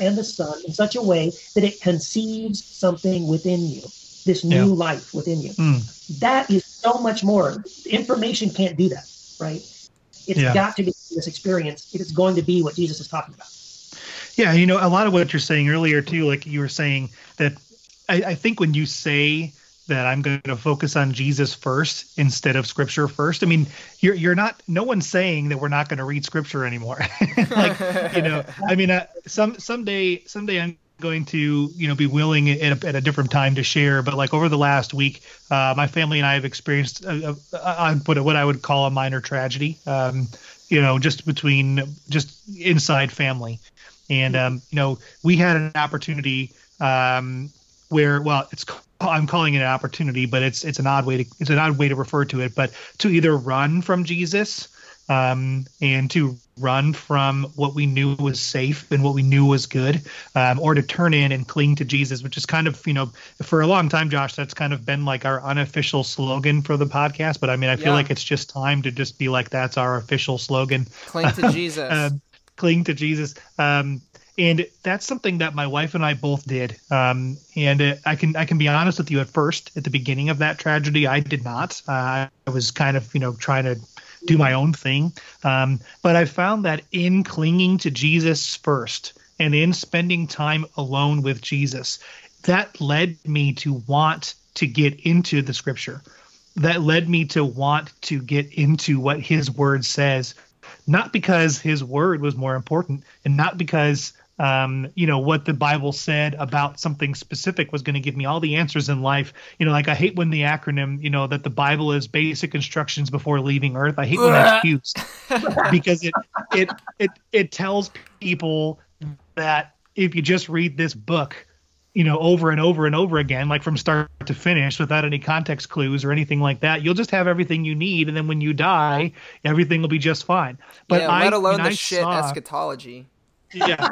Speaker 3: and the Son in such a way that it conceives something within you, this new
Speaker 2: Yeah.
Speaker 3: life within you.
Speaker 2: Hmm.
Speaker 3: That is so much more. Information can't do that, right? It's
Speaker 2: Yeah.
Speaker 3: got to be this experience it's going to be what Jesus is talking about.
Speaker 2: Yeah, you know, a lot of what you're saying earlier too, like you were saying that I, I think when you say that I'm going to focus on Jesus first instead of Scripture first, I mean, you're you're not. No one's saying that we're not going to read Scripture anymore. like, you know, I mean, uh, some someday someday I'm going to you know be willing at a, at a different time to share but like over the last week uh, my family and i have experienced a, a, a, what what i would call a minor tragedy um, you know just between just inside family and um, you know we had an opportunity um, where well it's i'm calling it an opportunity but it's it's an odd way to it's an odd way to refer to it but to either run from jesus um, and to run from what we knew was safe and what we knew was good, um, or to turn in and cling to Jesus, which is kind of, you know, for a long time, Josh, that's kind of been like our unofficial slogan for the podcast. But I mean, I feel
Speaker 1: Yeah.
Speaker 2: like it's just time to just be like, that's our official slogan.
Speaker 1: Cling to Jesus.
Speaker 2: Um, cling to Jesus. Um, and that's something that my wife and I both did. Um, and I can I can be honest with you. At first, at the beginning of that tragedy, I did not. Uh, I was kind of you know trying to do my own thing. Um, but I found that in clinging to Jesus first and in spending time alone with Jesus, that led me to want to get into the scripture. That led me to want to get into what his word says, not because his word was more important and not because um, you know, what the Bible said about something specific was going to give me all the answers in life. You know, like I hate when the acronym, you know, that the Bible is basic instructions before leaving Earth. I hate when that's used because it it it it tells people that if you just read this book, you know, over and over and over again, like from start to finish, without any context clues or anything like that, you'll just have everything you need, and then when you die, everything will be just fine.
Speaker 1: But yeah, I, let alone the I shit saw, eschatology
Speaker 2: yeah.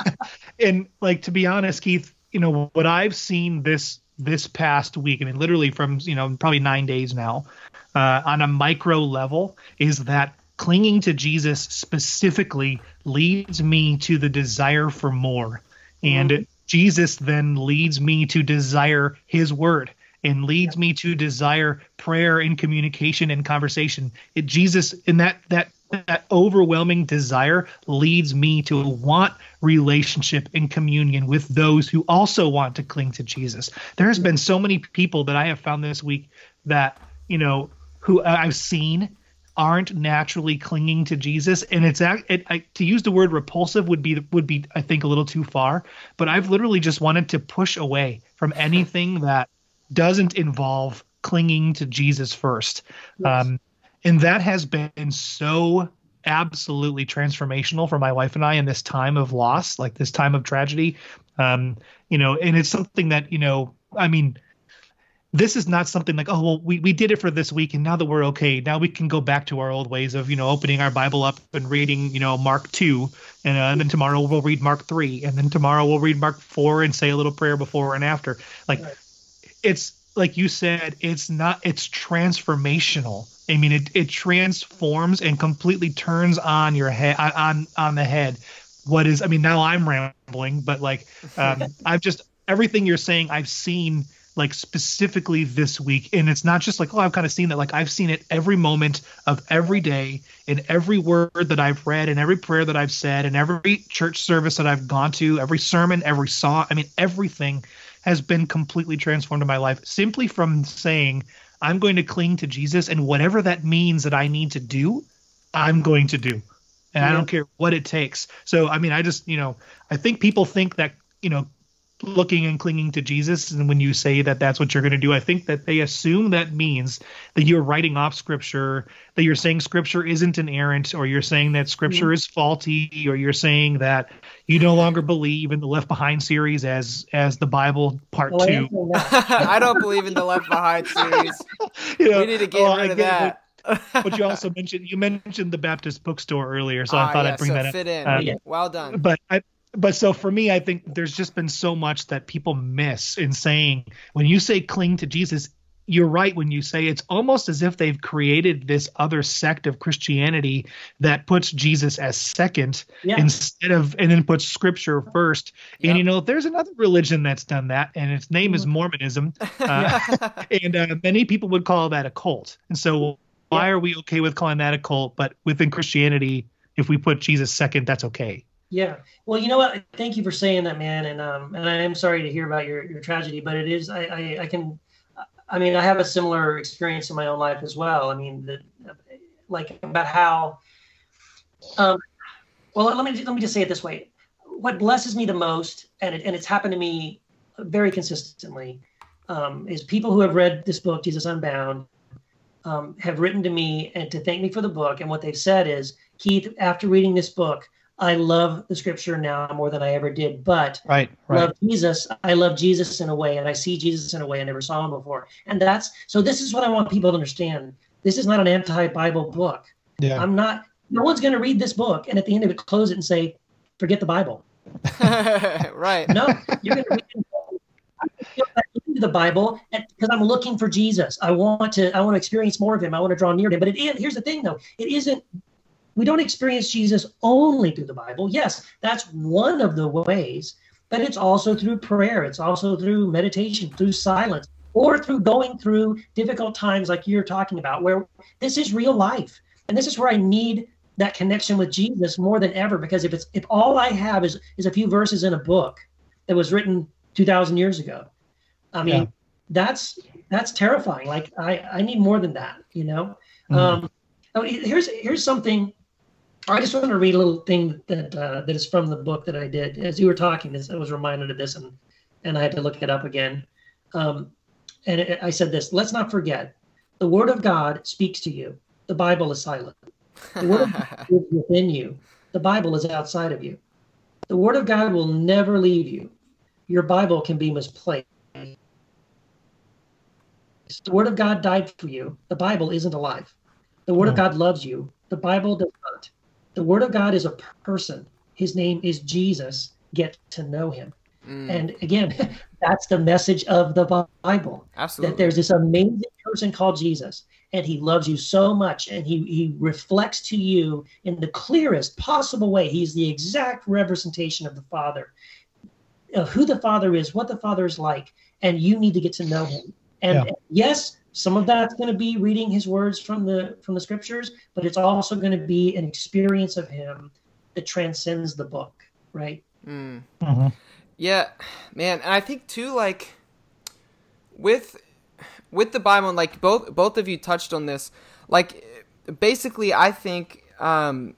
Speaker 2: and like to be honest, Keith, you know what I've seen this this past week, I mean, literally from you know probably nine days now, uh, on a micro level, is that clinging to Jesus specifically leads me to the desire for more, and mm-hmm. Jesus then leads me to desire His Word and leads me to desire prayer and communication and conversation. It, Jesus in that that that overwhelming desire leads me to want relationship and communion with those who also want to cling to Jesus. There has been so many people that I have found this week that, you know, who I've seen aren't naturally clinging to Jesus and it's it, I, to use the word repulsive would be would be I think a little too far, but I've literally just wanted to push away from anything that doesn't involve clinging to Jesus first. Yes. Um, and that has been so absolutely transformational for my wife and I in this time of loss, like this time of tragedy. Um, you know, and it's something that, you know, I mean, this is not something like, oh, well, we, we did it for this week and now that we're okay, now we can go back to our old ways of, you know, opening our Bible up and reading, you know, Mark 2. And, uh, and then tomorrow we'll read Mark 3. And then tomorrow we'll read Mark 4 and say a little prayer before and after. Like, right. it's like you said, it's not, it's transformational I mean, it, it transforms and completely turns on your head on on the head. What is? I mean, now I'm rambling, but like, um, I've just everything you're saying, I've seen like specifically this week, and it's not just like, oh, I've kind of seen it. Like I've seen it every moment of every day, in every word that I've read, in every prayer that I've said, in every church service that I've gone to, every sermon, every song. I mean, everything has been completely transformed in my life simply from saying I'm going to cling to Jesus, and whatever that means that I need to do, I'm going to do. And yeah. I don't care what it takes. So, I mean, I just, you know, I think people think that, you know, looking and clinging to Jesus, and when you say that that's what you're going to do, I think that they assume that means that you're writing off Scripture, that you're saying Scripture isn't inerrant, or you're saying that Scripture mm-hmm. is faulty, or you're saying that you no longer believe in the Left Behind series as as the Bible Part well, Two.
Speaker 1: I don't believe in the Left Behind series. you know, we need to get well, rid of that.
Speaker 2: but you also mentioned you mentioned the Baptist bookstore earlier, so I ah, thought yeah, I'd bring
Speaker 1: so
Speaker 2: that
Speaker 1: fit up. in. Uh, well done.
Speaker 2: But I but so for me, I think there's just been so much that people miss in saying when you say cling to Jesus, you're right when you say it's almost as if they've created this other sect of Christianity that puts Jesus as second yeah. instead of and then puts scripture first. Yep. And you know, there's another religion that's done that, and its name is mm-hmm. Mormonism. Uh, and uh, many people would call that a cult. And so why yeah. are we okay with calling that a cult? But within Christianity, if we put Jesus second, that's okay.
Speaker 3: Yeah. Well, you know what? Thank you for saying that, man. And um, and I am sorry to hear about your your tragedy, but it is I I, I can I mean, I have a similar experience in my own life as well. I mean, the, like about how, um, well, let me let me just say it this way: what blesses me the most, and it, and it's happened to me very consistently, um, is people who have read this book, Jesus Unbound, um, have written to me and to thank me for the book, and what they've said is, Keith, after reading this book, I love the scripture now more than I ever did, but
Speaker 2: right, right.
Speaker 3: love Jesus. I love Jesus in a way, and I see Jesus in a way I never saw him before. And that's so. This is what I want people to understand. This is not an anti-Bible book. Yeah. I'm not. No one's going to read this book and at the end of it close it and say, "Forget the Bible."
Speaker 1: right.
Speaker 3: No, you're going to read into the Bible because I'm looking for Jesus. I want to. I want to experience more of Him. I want to draw near to Him. But it is. Here's the thing, though. It isn't we don't experience Jesus only through the Bible. Yes, that's one of the ways, but it's also through prayer. It's also through meditation, through silence, or through going through difficult times like you're talking about, where this is real life. and this is where I need that connection with Jesus more than ever because if it's if all I have is is a few verses in a book that was written 2000 years ago I mean yeah. that's that's terrifying like I I need more than that you know mm-hmm. um oh, here's here's something I just want to read a little thing that uh, that is from the book that I did as you were talking this I was reminded of this and and I had to look it up again um and it, I said this let's not forget the word of God speaks to you the Bible is silent the Word of God is within you. The Bible is outside of you. The Word of God will never leave you. Your Bible can be misplaced. The Word of God died for you. The Bible isn't alive. The Word of hmm. God loves you. The Bible does not. The Word of God is a person. His name is Jesus. Get to know him. Mm. And again, that's the message of the Bible.
Speaker 1: Absolutely.
Speaker 3: That there's this amazing person called Jesus and he loves you so much and he, he reflects to you in the clearest possible way he's the exact representation of the father of who the father is what the father is like and you need to get to know him and yeah. yes some of that's going to be reading his words from the from the scriptures but it's also going to be an experience of him that transcends the book right
Speaker 1: mm. mm-hmm. yeah man and i think too like with with the Bible, and like both both of you touched on this, like basically, I think um,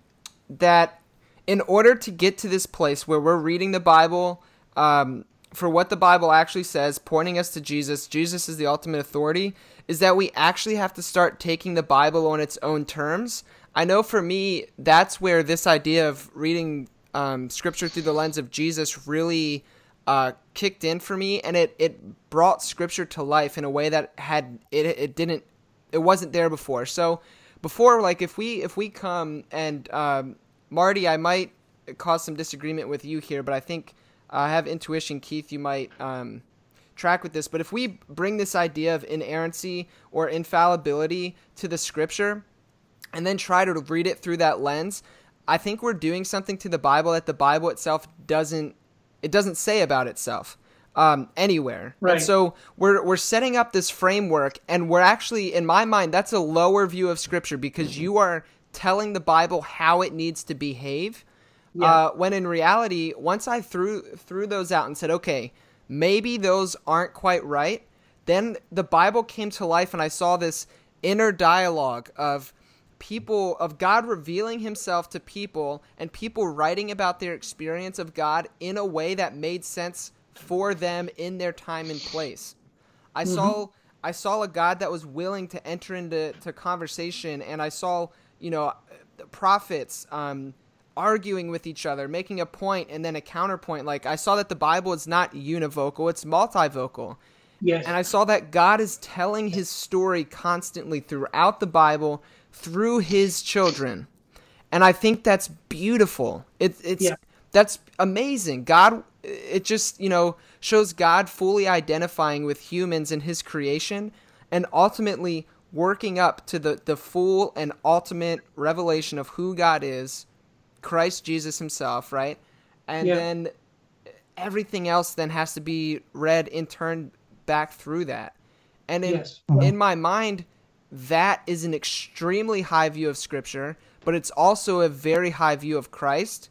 Speaker 1: that in order to get to this place where we're reading the Bible um, for what the Bible actually says, pointing us to Jesus, Jesus is the ultimate authority, is that we actually have to start taking the Bible on its own terms. I know for me, that's where this idea of reading um, scripture through the lens of Jesus really uh, kicked in for me, and it it brought scripture to life in a way that had it it didn't it wasn't there before. So before, like if we if we come and um, Marty, I might cause some disagreement with you here, but I think I have intuition, Keith, you might um, track with this. But if we bring this idea of inerrancy or infallibility to the scripture, and then try to read it through that lens, I think we're doing something to the Bible that the Bible itself doesn't it doesn't say about itself um, anywhere. Right. And so we're we're setting up this framework, and we're actually, in my mind, that's a lower view of Scripture because you are telling the Bible how it needs to behave. Yeah. Uh, when in reality, once I threw threw those out and said, okay, maybe those aren't quite right, then the Bible came to life, and I saw this inner dialogue of people of God revealing himself to people and people writing about their experience of God in a way that made sense for them in their time and place. I mm-hmm. saw I saw a God that was willing to enter into to conversation and I saw, you know, prophets um, arguing with each other, making a point and then a counterpoint. Like I saw that the Bible is not univocal, it's multivocal.
Speaker 3: Yes.
Speaker 1: And I saw that God is telling his story constantly throughout the Bible through his children. And I think that's beautiful. It, it's yeah. that's amazing. God it just, you know, shows God fully identifying with humans in his creation and ultimately working up to the, the full and ultimate revelation of who God is, Christ Jesus himself, right? And yeah. then everything else then has to be read and turned back through that. And in, yes. in my mind, that is an extremely high view of Scripture, but it's also a very high view of Christ.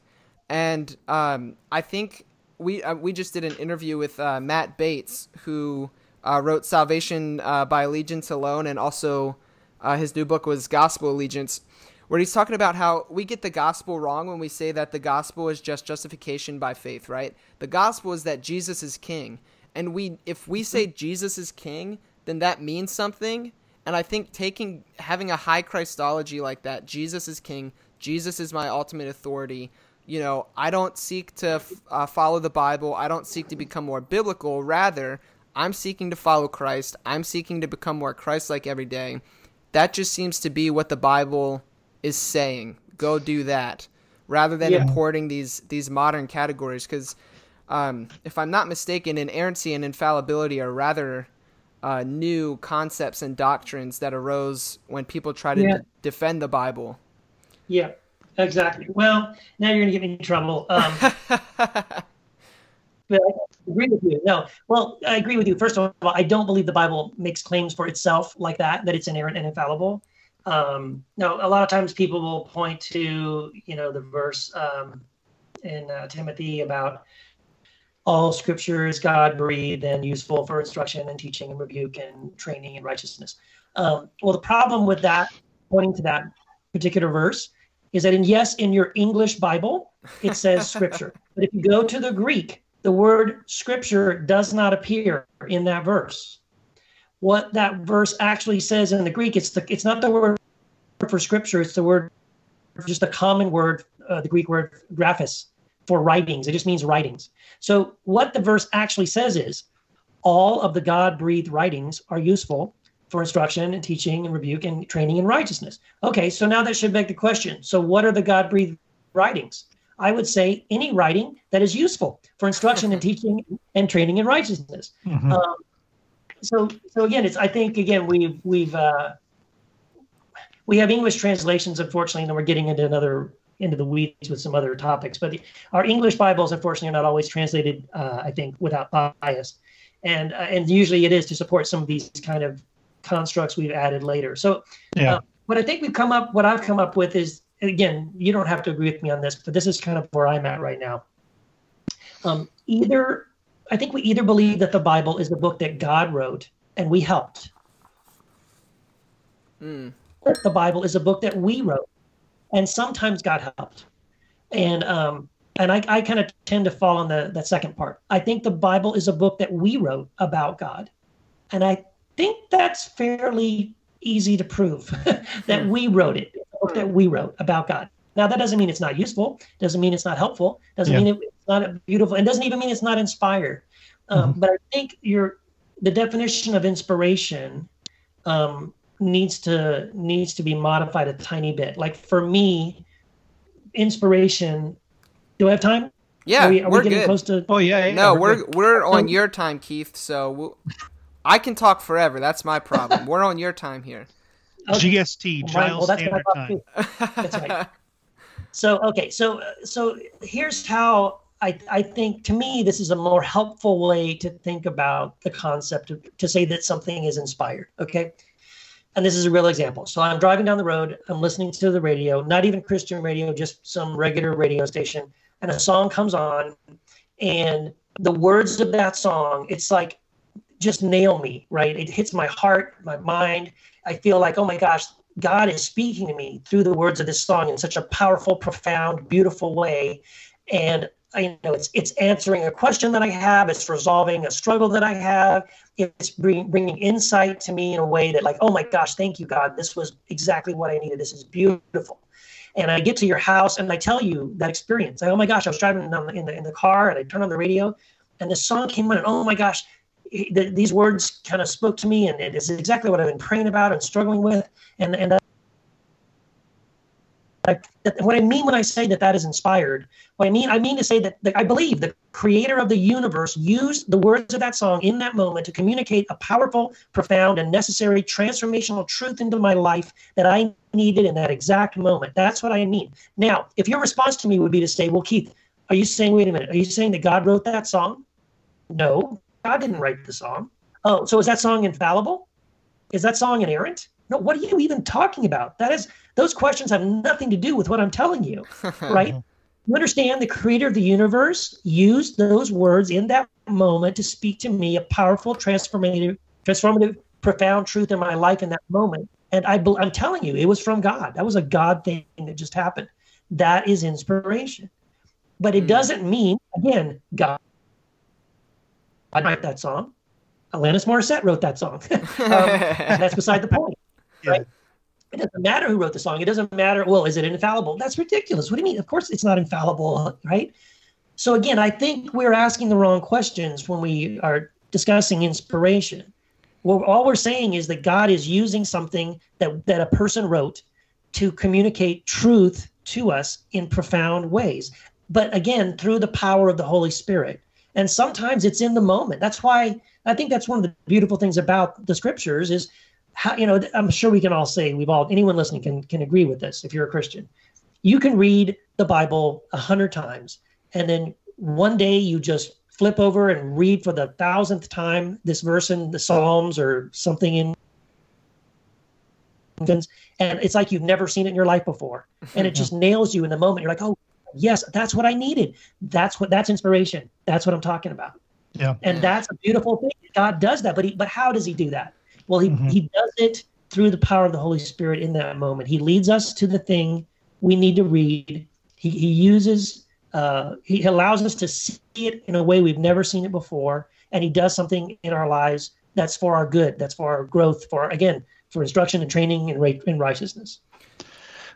Speaker 1: And um, I think we uh, we just did an interview with uh, Matt Bates, who uh, wrote Salvation uh, by Allegiance Alone, and also uh, his new book was Gospel Allegiance, where he's talking about how we get the gospel wrong when we say that the gospel is just justification by faith. Right? The gospel is that Jesus is King, and we if we say Jesus is King, then that means something and I think taking having a high Christology like that, Jesus is king, Jesus is my ultimate authority. You know, I don't seek to uh, follow the Bible. I don't seek to become more biblical. Rather, I'm seeking to follow Christ. I'm seeking to become more Christ-like every day. That just seems to be what the Bible is saying. Go do that, rather than yeah. importing these these modern categories. Because um, if I'm not mistaken, inerrancy and infallibility are rather uh, new concepts and doctrines that arose when people try to yeah. defend the Bible.
Speaker 3: Yeah, exactly. Well, now you're going to get me in trouble. Um, but I agree with you. No, well, I agree with you. First of all, I don't believe the Bible makes claims for itself like that, that it's inerrant and infallible. Um, now, a lot of times people will point to, you know, the verse um, in uh, Timothy about all scripture is God breathed and useful for instruction and teaching and rebuke and training in righteousness. Um, well, the problem with that, pointing to that particular verse, is that in yes, in your English Bible, it says scripture. but if you go to the Greek, the word scripture does not appear in that verse. What that verse actually says in the Greek, it's the it's not the word for scripture, it's the word just a common word, uh, the Greek word graphis for writings. It just means writings. So what the verse actually says is all of the God breathed writings are useful for instruction and teaching and rebuke and training in righteousness. Okay, so now that should beg the question. So what are the God breathed writings? I would say any writing that is useful for instruction and teaching and training in righteousness. Mm-hmm. Um, so, so again, it's I think again we've we've uh, we have English translations, unfortunately, and then we're getting into another into the weeds with some other topics. But the, our English Bibles, unfortunately, are not always translated. Uh, I think without bias, and uh, and usually it is to support some of these kind of constructs we've added later. So, yeah. Uh, what I think we've come up, what I've come up with is, again, you don't have to agree with me on this, but this is kind of where I'm at right now. Um, either, I think we either believe that the Bible is the book that God wrote and we helped. Mm. The Bible is a book that we wrote, and sometimes God helped. And um, and I, I kind of tend to fall on the that second part. I think the Bible is a book that we wrote about God, and I think that's fairly easy to prove that hmm. we wrote it, that we wrote about God. Now that doesn't mean it's not useful. Doesn't mean it's not helpful. Doesn't yeah. mean it's not beautiful. and doesn't even mean it's not inspired. Um, mm-hmm. But I think your the definition of inspiration um, needs to needs to be modified a tiny bit. Like for me, inspiration. Do I have time?
Speaker 1: Yeah,
Speaker 3: are we,
Speaker 1: are we're
Speaker 3: we getting
Speaker 1: good.
Speaker 3: close to?
Speaker 2: Oh yeah, yeah
Speaker 1: no, we're we're, we're on your time, Keith. So we'll, I can talk forever. That's my problem. We're on your time here.
Speaker 2: Okay. GST, Giles well, Standard Time.
Speaker 3: That's right. So okay, so so here's how I I think to me this is a more helpful way to think about the concept of to say that something is inspired. Okay. And this is a real example. So I'm driving down the road, I'm listening to the radio, not even Christian radio, just some regular radio station, and a song comes on, and the words of that song, it's like just nail me, right? It hits my heart, my mind. I feel like, oh my gosh, God is speaking to me through the words of this song in such a powerful, profound, beautiful way. And you know it's it's answering a question that I have. It's resolving a struggle that I have. It's bring, bringing insight to me in a way that, like, oh my gosh, thank you, God. This was exactly what I needed. This is beautiful. And I get to your house and I tell you that experience. Like, oh my gosh, I was driving in the in the car and I turned on the radio, and this song came on. And oh my gosh, the, these words kind of spoke to me, and it is exactly what I've been praying about and struggling with. And and I, what I mean when I say that that is inspired, what I mean I mean to say that, that I believe the creator of the universe used the words of that song in that moment to communicate a powerful, profound, and necessary transformational truth into my life that I needed in that exact moment. That's what I mean. Now, if your response to me would be to say, "Well, Keith, are you saying? Wait a minute. Are you saying that God wrote that song?" No, God didn't write the song. Oh, so is that song infallible? Is that song inerrant? No, what are you even talking about? That is, those questions have nothing to do with what I'm telling you, right? you understand the creator of the universe used those words in that moment to speak to me a powerful, transformative, transformative, profound truth in my life in that moment. And I, I'm telling you, it was from God. That was a God thing that just happened. That is inspiration. But it hmm. doesn't mean, again, God I write that song. Alanis Morissette wrote that song. um, that's beside the point, right? It doesn't matter who wrote the song. It doesn't matter. Well, is it infallible? That's ridiculous. What do you mean? Of course, it's not infallible, right? So again, I think we're asking the wrong questions when we are discussing inspiration. Well, all we're saying is that God is using something that that a person wrote to communicate truth to us in profound ways. But again, through the power of the Holy Spirit. And sometimes it's in the moment. That's why I think that's one of the beautiful things about the scriptures is how, you know, I'm sure we can all say we've all, anyone listening can, can agree with this if you're a Christian. You can read the Bible a hundred times and then one day you just flip over and read for the thousandth time this verse in the Psalms or something in and it's like you've never seen it in your life before. And it just nails you in the moment. You're like oh yes that's what i needed. That's what that's inspiration. That's what i'm talking about.
Speaker 2: Yeah.
Speaker 3: And that's a beautiful thing. God does that but he but how does he do that well he, mm-hmm. he does it through the power of the holy spirit in that moment he leads us to the thing we need to read he, he uses uh, he allows us to see it in a way we've never seen it before and he does something in our lives that's for our good that's for our growth for again for instruction and training in, right, in righteousness.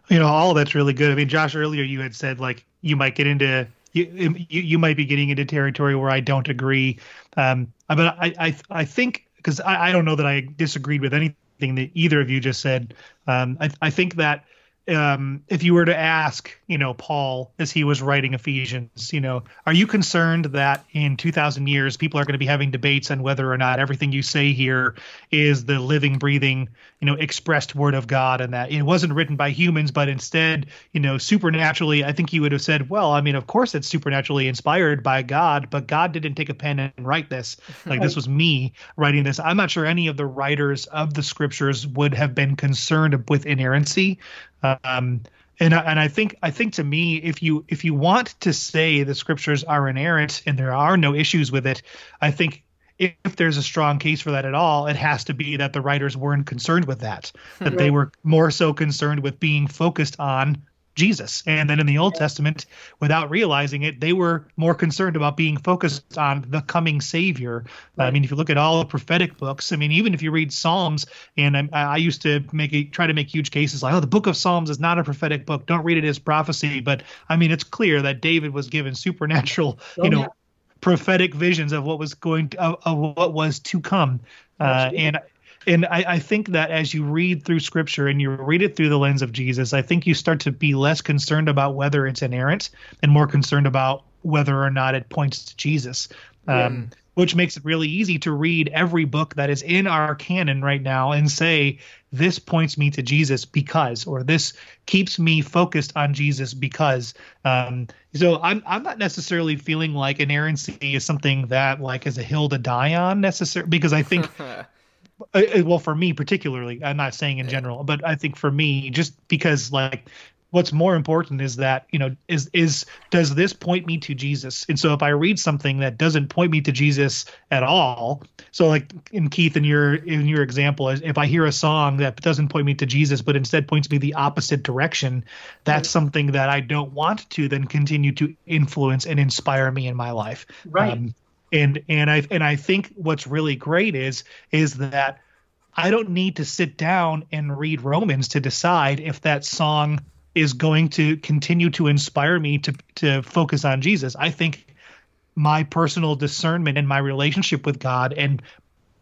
Speaker 2: You know, all that's really good. I mean, Josh, earlier you had said like you might get into you you, you might be getting into territory where I don't agree. Um, but I I I think because I, I don't know that I disagreed with anything that either of you just said. Um, I I think that um, if you were to ask, you know, Paul as he was writing Ephesians, you know, are you concerned that in 2,000 years people are going to be having debates on whether or not everything you say here is the living, breathing, you know, expressed word of God, and that it wasn't written by humans, but instead, you know, supernaturally? I think you would have said, well, I mean, of course it's supernaturally inspired by God, but God didn't take a pen and write this. Like this was me writing this. I'm not sure any of the writers of the scriptures would have been concerned with inerrancy. Um, and and I think I think to me, if you if you want to say the scriptures are inerrant and there are no issues with it, I think if, there's a strong case for that at all, it has to be that the writers weren't concerned with that, hmm. that they were more so concerned with being focused on Jesus. And then in the Old Testament, without realizing it, they were more concerned about being focused on the coming Savior. Right. I mean, if you look at all the prophetic books, I mean, even if you read Psalms, and I, I used to make a, try to make huge cases like, oh, the book of Psalms is not a prophetic book. Don't read it as prophecy. But I mean, it's clear that David was given supernatural, oh, you know. Prophetic visions of what was going to, of, of what was to come. Uh, and and I, I, think that as you read through scripture and you read it through the lens of Jesus, I think you start to be less concerned about whether it's inerrant and more concerned about whether or not it points to Jesus. Um, Which makes it really easy to read every book that is in our canon right now and say, this points me to Jesus because, or this keeps me focused on Jesus because. Um, so I'm I'm not necessarily feeling like inerrancy is something that like is a hill to die on necessarily because I think Uh, uh, well for me particularly i'm not saying in general but i think for me just because like what's more important is that you know is is does this point me to jesus? And so if i read something that doesn't point me to jesus at all so like in keith in your in your example if i hear a song that doesn't point me to jesus but instead points me the opposite direction that's something that i don't want to then continue to influence and inspire me in my life.
Speaker 3: Right. Um,
Speaker 2: and and I and I think what's really great is is that I don't need to sit down and read Romans to decide if that song is going to continue to inspire me to to focus on Jesus. I think my personal discernment and my relationship with God and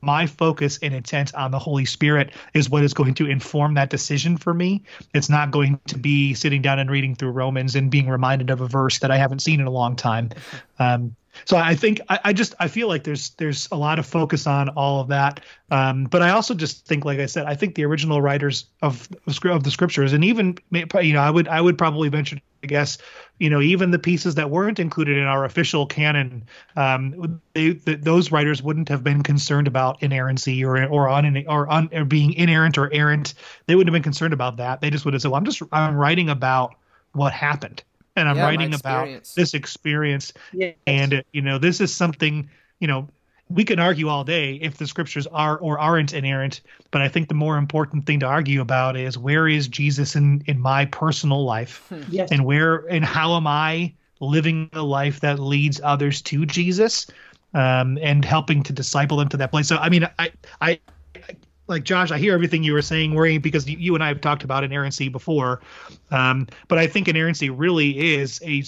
Speaker 2: my focus and intent on the Holy Spirit is what is going to inform that decision for me. It's not going to be sitting down and reading through Romans and being reminded of a verse that I haven't seen in a long time. Um, so I think I, I, just I feel like there's there's a lot of focus on all of that, um, but I also just think, like I said, I think the original writers of of the scriptures, and even you know, I would I would probably venture to guess, you know, even the pieces that weren't included in our official canon, um, they, the, those writers wouldn't have been concerned about inerrancy or or on or, on, or being inerrant or errant. They wouldn't have been concerned about that. They just would have said, "Well, I'm just I'm writing about what happened." And I'm yeah, writing about this experience. Yes. And you know, this is something you know we can argue all day if the scriptures are or aren't inerrant, but I think the more important thing to argue about is where is Jesus in in my personal life,
Speaker 3: hmm. yes.
Speaker 2: and where and how am I living a life that leads others to Jesus, um, and helping to disciple them to that place. So I mean, I I like Josh, I hear everything you were saying, worrying because you and I have talked about inerrancy before, um, but I think inerrancy really is a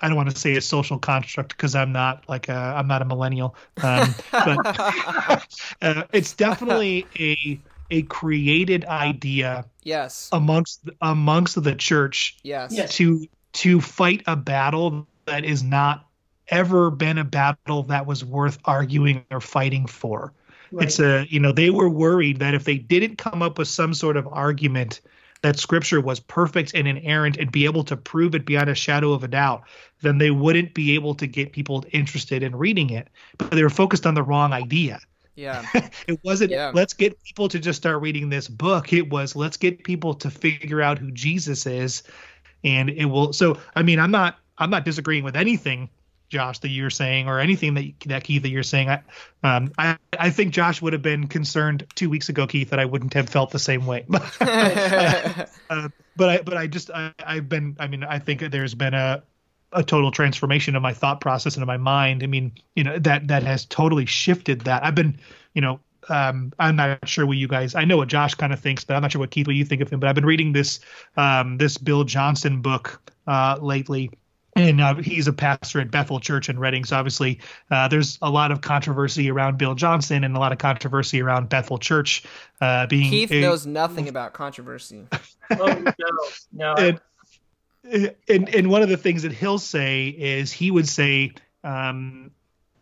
Speaker 2: I don't want to say a social construct because I'm not like a, I'm not a millennial, um, but uh, it's definitely a a created idea.
Speaker 1: Yes.
Speaker 2: Amongst amongst the church.
Speaker 1: Yes.
Speaker 2: To to fight a battle that is not ever been a battle that was worth arguing or fighting for. Right. It's a you know they were worried that if they didn't come up with some sort of argument that scripture was perfect and inerrant and be able to prove it beyond a shadow of a doubt, then they wouldn't be able to get people interested in reading it. But they were focused on the wrong idea.
Speaker 1: Yeah.
Speaker 2: it wasn't
Speaker 1: Yeah.
Speaker 2: let's get people to just start reading this book. It was let's get people to figure out who Jesus is and it will so I mean I'm not I'm not disagreeing with anything Josh that you're saying or anything that that Keith that you're saying. I um I I think Josh would have been concerned 2 weeks ago Keith that I wouldn't have felt the same way. uh, but I but I just I, I've been I mean I think there's been a a total transformation of my thought process and of my mind. I mean, you know, that that has totally shifted that. I've been, you know, um, I'm not sure what you guys. I know what Josh kind of thinks, but I'm not sure what Keith, what you think of him. But I've been reading this um, this Bill Johnson book uh, lately, and uh, he's a pastor at Bethel Church in Redding. So obviously, uh, there's a lot of controversy around Bill Johnson and a lot of controversy around Bethel Church uh, being.
Speaker 1: Keith
Speaker 2: a-
Speaker 1: knows nothing about controversy.
Speaker 3: Oh no, no.
Speaker 2: and, and and one of the things that he'll say is he would say um,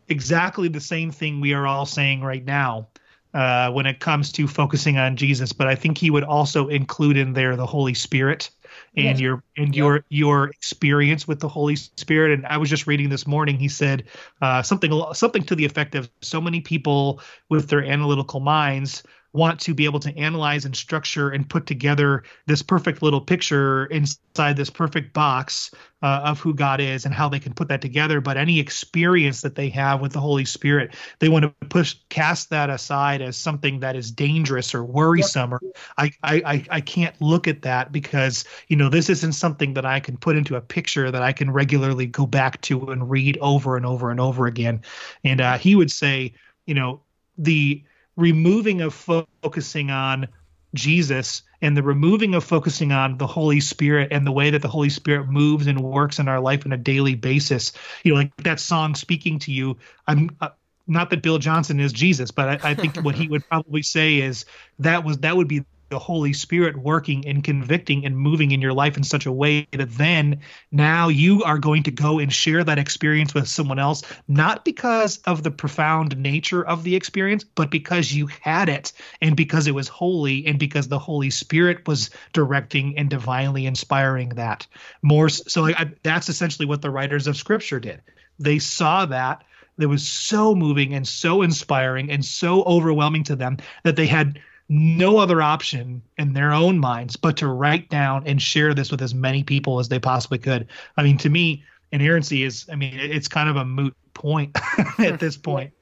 Speaker 2: exactly the same thing we are all saying right now uh, when it comes to focusing on Jesus, but I think he would also include in there the Holy Spirit and
Speaker 3: Yes.
Speaker 2: your and your your experience with the Holy Spirit. And I was just reading this morning. He said uh, something something to the effect of so many people with their analytical minds want to be able to analyze and structure and put together this perfect little picture inside this perfect box uh, of who God is and how they can put that together. But any experience that they have with the Holy Spirit, they want to push cast that aside as something that is dangerous or worrisome. Or I, I I can't look at that because you know this isn't something that I can put into a picture that I can regularly go back to and read over and over and over again. And uh, he would say, you know, the removing of fo- focusing on Jesus and the removing of focusing on the Holy Spirit and the way that the Holy Spirit moves and works in our life on a daily basis. You know, like that song speaking to you. I'm uh, not that Bill Johnson is Jesus, but I, I think what he would probably say is that was that would be the Holy Spirit working and convicting and moving in your life in such a way that then now you are going to go and share that experience with someone else, not because of the profound nature of the experience, but because you had it and because it was holy and because the Holy Spirit was directing and divinely inspiring that. More so, I, that's essentially what the writers of Scripture did. They saw that that was so moving and so inspiring and so overwhelming to them that they had no other option in their own minds but to write down and share this with as many people as they possibly could. I mean, to me, inerrancy is, I mean, it's kind of a moot point at this point.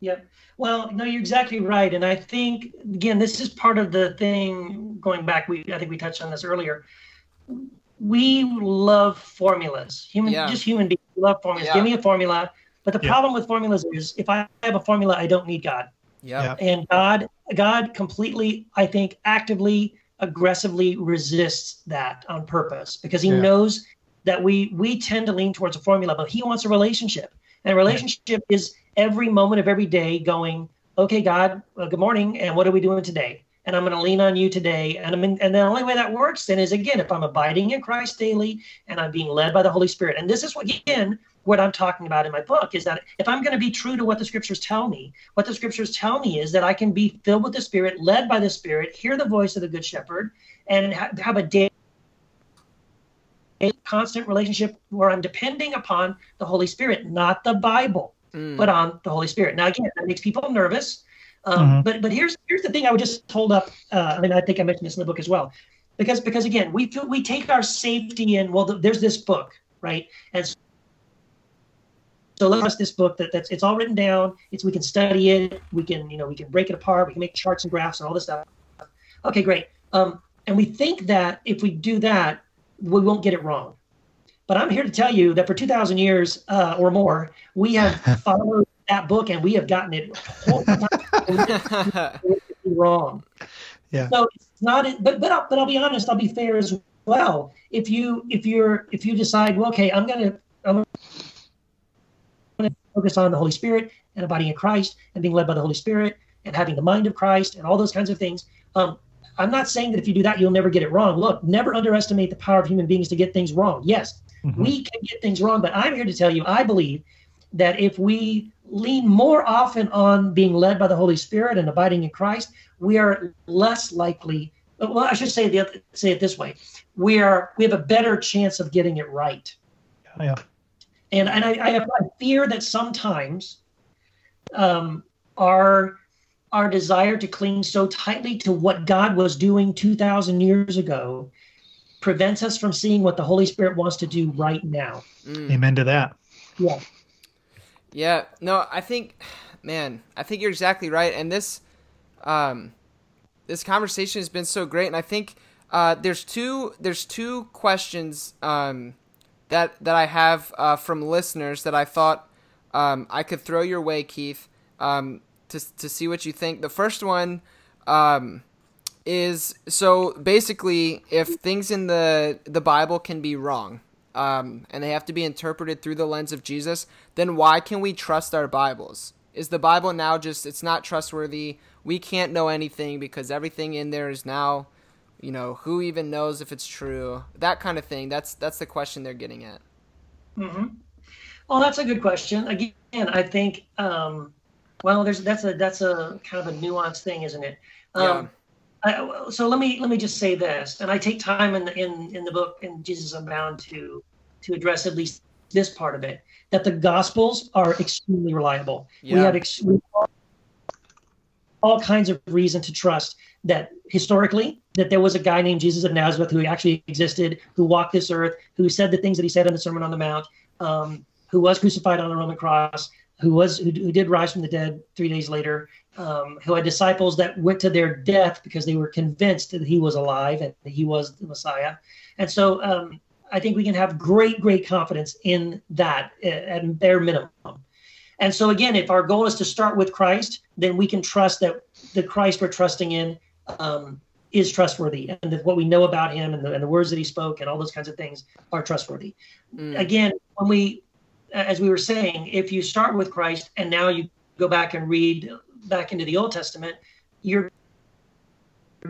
Speaker 3: Yep. Well, no, you're exactly right, and I think again, this is part of the thing. Going back, we I think we touched on this earlier. We love formulas. Human,
Speaker 1: Yeah.
Speaker 3: just human beings love formulas.
Speaker 1: Yeah.
Speaker 3: Give me a formula. But the
Speaker 2: Yeah.
Speaker 3: problem with formulas is, if I have a formula, I don't need God.
Speaker 1: Yeah.
Speaker 3: and god god completely i think actively aggressively resists that on purpose because he
Speaker 2: Yeah.
Speaker 3: knows that we we tend to lean towards a formula but he wants a relationship. And a relationship is every moment of every day going okay god well, good morning and what are we doing today? And i'm going to lean on you today. And i'm in, and the only way that works then is again if i'm abiding in christ daily and i'm being led by the holy spirit. And this is what again what i'm talking about in my book is that if i'm going to be true to what the scriptures tell me what the scriptures tell me is that I can be filled with the Spirit, led by the Spirit, hear the voice of the Good Shepherd, and ha- have a day a constant relationship where I'm depending upon the Holy Spirit, not the Bible,
Speaker 1: Mm.
Speaker 3: but on the Holy Spirit. Now, again, that makes people nervous. Um,
Speaker 2: Mhm.
Speaker 3: But but here's here's the thing I would just hold up. Uh, I mean, I think I mentioned this in the book as well, because because again, we we take our safety in. Well, th- there's this book, right? And so let's this book that that's it's all written down. It's we can study it. We can you know we can break it apart. We can make charts and graphs and all this stuff. Okay, great. Um, and we think that if we do that, we won't get it wrong. But I'm here to tell you that for 2,000 years uh, or more, we have followed that book and we have gotten it wrong.
Speaker 2: Yeah.
Speaker 3: So it's not. But but I'll, but I'll be honest. I'll be fair as well. If you if you're if you decide, well, okay, I'm gonna I'm gonna focus on the Holy Spirit and abiding in Christ and being led by the Holy Spirit and having the mind of Christ and all those kinds of things. Um, I'm not saying that if you do that, you'll never get it wrong. Look, never underestimate the power of human beings to get things wrong. Yes,
Speaker 2: Mhm.
Speaker 3: we can get things wrong, but I'm here to tell you, I believe that if we lean more often on being led by the Holy Spirit and abiding in Christ, we are less likely. Well, I should say the other, say it this way: we are we have a better chance of getting it right.
Speaker 2: Yeah.
Speaker 3: And and I, I, have, I fear that sometimes um, our our desire to cling so tightly to what God was doing 2,000 years ago prevents us from seeing what the Holy Spirit wants to do right now.
Speaker 2: Mm. Amen to that.
Speaker 3: Yeah.
Speaker 1: Yeah. No, I think, man, I think you're exactly right. And this, um, this conversation has been so great. And I think, uh, there's two, there's two questions, um, that, that I have, uh, from listeners that I thought, um, I could throw your way, Keith, um, to, to see what you think. The first one, um, is so basically if things in the the Bible can be wrong, um, and they have to be interpreted through the lens of Jesus, then why can we trust our Bibles? Is the Bible now just it's not trustworthy? We can't know anything because everything in there is now, you know, who even knows if it's true? That kind of thing. That's that's the question they're getting at.
Speaker 3: Mm-hmm. Well, that's a good question. Again, I think, um, well, there's that's a that's a kind of a nuanced thing, isn't it? Um, yeah I, so let me let me just say this, and I take time in the in in the book in Jesus Unbound to to address at least this part of it that the Gospels are extremely reliable. Yeah. We have ex- all kinds of reason to trust that historically that there was a guy named Jesus of Nazareth who actually existed, who walked this earth, who said the things that he said in the Sermon on the Mount, um, who was crucified on a Roman cross, who was who, who did rise from the dead three days later, um, who had disciples that went to their death because they were convinced that he was alive and that he was the Messiah. And so um, I think we can have great, great confidence in that at bare minimum. And so again, if our goal is to start with Christ, then we can trust that the Christ we're trusting in um, is trustworthy, and that what we know about him and the, and the, words that he spoke and all those kinds of things are trustworthy. Mm. Again, when we, as we were saying, if you start with Christ and now you go back and read back into the Old Testament, you're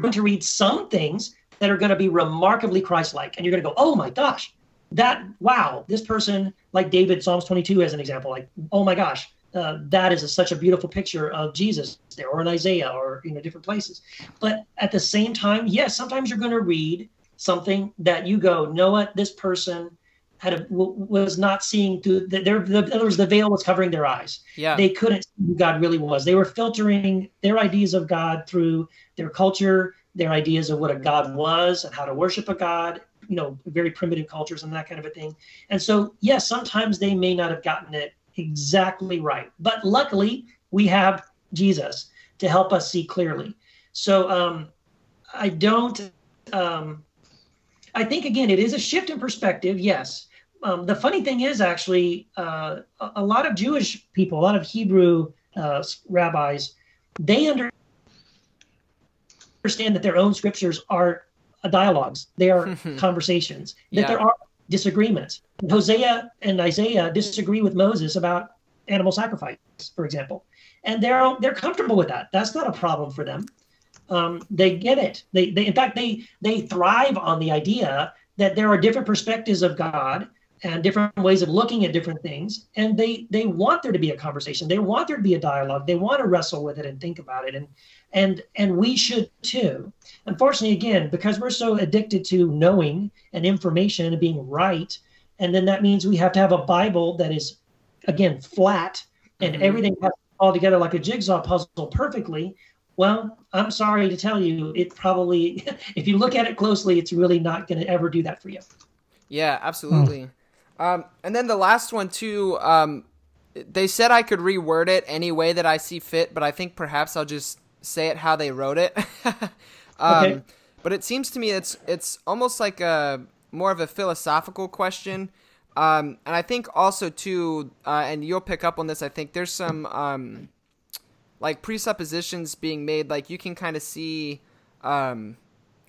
Speaker 3: going to read some things that are going to be remarkably Christ-like, and you're going to go, "Oh my gosh, that wow, this person like David, Psalms 22 as an example, like oh my gosh, uh, that is a, such a beautiful picture of Jesus there, or in Isaiah, or you know different places." But at the same time, yes, sometimes you're going to read something that you go, "Know what? This person." had a, was not seeing through the, their the, in other words the veil was covering their eyes
Speaker 1: yeah
Speaker 3: they couldn't see who god really was they were filtering their ideas of god through their culture their ideas of what a god was and how to worship a god you know very primitive cultures and that kind of a thing and so yes sometimes they may not have gotten it exactly right but luckily we have jesus to help us see clearly so um i don't um I think again, it is a shift in perspective, yes um, the funny thing is actually uh, a lot of Jewish people, a lot of Hebrew uh, rabbis, they understand that their own scriptures are dialogues. They are conversations. That yeah. there are disagreements. Hosea and Isaiah disagree with Moses about animal sacrifice, for example, and they're they're comfortable with that. That's not a problem for them. Um, they get it. They, they in fact they they thrive on the idea that there are different perspectives of God and different ways of looking at different things and they they want there to be a conversation they want there to be a dialogue they want to wrestle with it and think about it and and and we should too unfortunately again because we're so addicted to knowing and information and being right and then that means we have to have a bible that is again flat and mm-hmm. everything has all together like a jigsaw puzzle perfectly well i'm sorry to tell you it probably if you look at it closely it's really not going to ever do that for you
Speaker 1: yeah absolutely um, and then the last one too. Um, they said I could reword it any way that I see fit, but I think perhaps I'll just say it how they wrote it. um, okay. But it seems to me it's it's almost like a more of a philosophical question. Um, and I think also too, uh, and you'll pick up on this. I think there's some um, like presuppositions being made. Like you can kind of see um,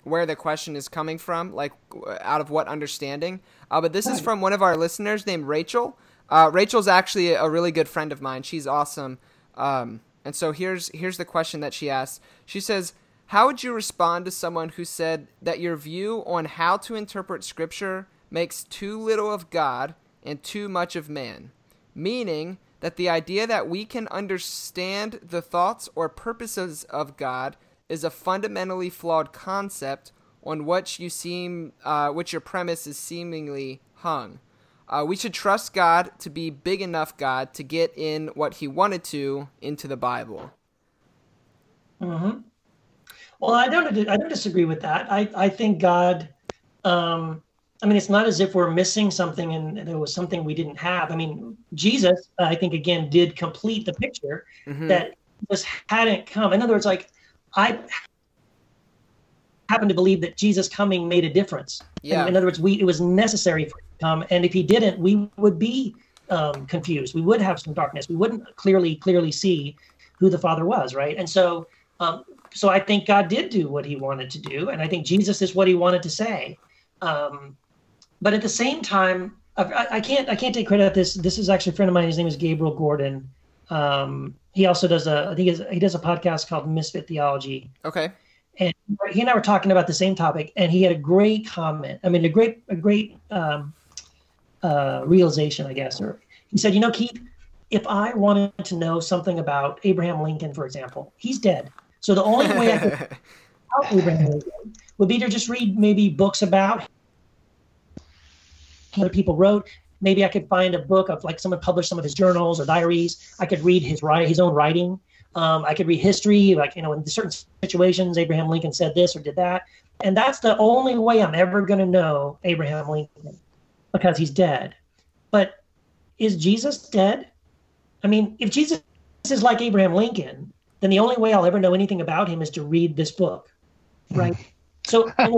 Speaker 1: where the question is coming from, like out of what understanding. Uh, but this is from one of our listeners named Rachel. Uh, Rachel's actually a really good friend of mine. She's awesome. Um, and so here's here's the question that she asks. She says, "How would you respond to someone who said that your view on how to interpret Scripture makes too little of God and too much of man, meaning?" That the idea that we can understand the thoughts or purposes of God is a fundamentally flawed concept on which you seem, uh, which your premise is seemingly hung. Uh, we should trust God to be big enough God to get in what He wanted to into the Bible.
Speaker 3: Mm-hmm. Well, I don't. I don't disagree with that. I I think God. Um, I mean, it's not as if we're missing something and there was something we didn't have. I mean, Jesus, I think again, did complete the picture mm-hmm. that just hadn't come. In other words, like I happen to believe that Jesus coming made a difference. Yeah. In other words, we it was necessary for him to come, and if he didn't, we would be um, confused. We would have some darkness. We wouldn't clearly clearly see who the Father was, right? And so, um, so I think God did do what He wanted to do, and I think Jesus is what He wanted to say. Um, but at the same time, I, I, can't I can't take credit at this. This is actually a friend of mine. His name is Gabriel Gordon. Um, he also does a I think he does a podcast called Misfit Theology.
Speaker 1: Okay.
Speaker 3: And he and I were talking about the same topic, and he had a great comment. I mean, a great a great um, uh, realization, I guess. Or he said, you know, Keith, if I wanted to know something about Abraham Lincoln, for example, he's dead. So the only way I could about Abraham Lincoln would be to just read maybe books about other people wrote. Maybe I could find a book of like someone published some of his journals or diaries. I could read his write his own writing. Um, I could read history, like you know, in certain situations, Abraham Lincoln said this or did that, and that's the only way I'm ever going to know Abraham Lincoln because he's dead. But is Jesus dead? I mean, if Jesus is like Abraham Lincoln, then the only way I'll ever know anything about him is to read this book, right? so, are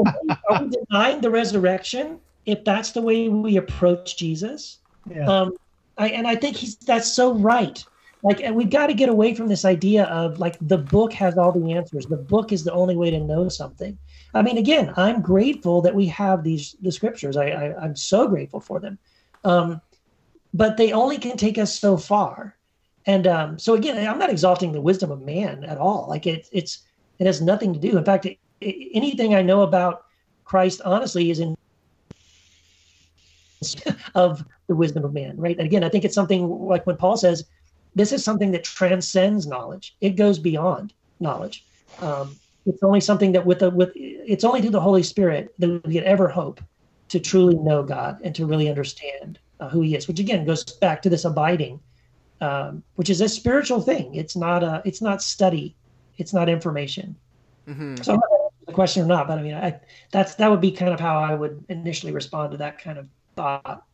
Speaker 3: we denying the resurrection if that's the way we approach Jesus? Yeah. Um, I, and I think he's that's so right. Like, and we've got to get away from this idea of like the book has all the answers. The book is the only way to know something. I mean, again, I'm grateful that we have these the scriptures. I, I am so grateful for them, um, but they only can take us so far. And um, so again, I'm not exalting the wisdom of man at all. Like it, it's it has nothing to do. In fact, it, it, anything I know about Christ, honestly, is in of the wisdom of man. Right? And again, I think it's something like when Paul says, "This is something that transcends knowledge. It goes beyond knowledge." Um, it's only something that with the with it's only through the Holy Spirit that we could ever hope to truly know God and to really understand uh, who He is. Which again goes back to this abiding, um, which is a spiritual thing. It's not a it's not study, it's not information. Mm-hmm. So the question or not, but I mean, I, that's that would be kind of how I would initially respond to that kind of thought.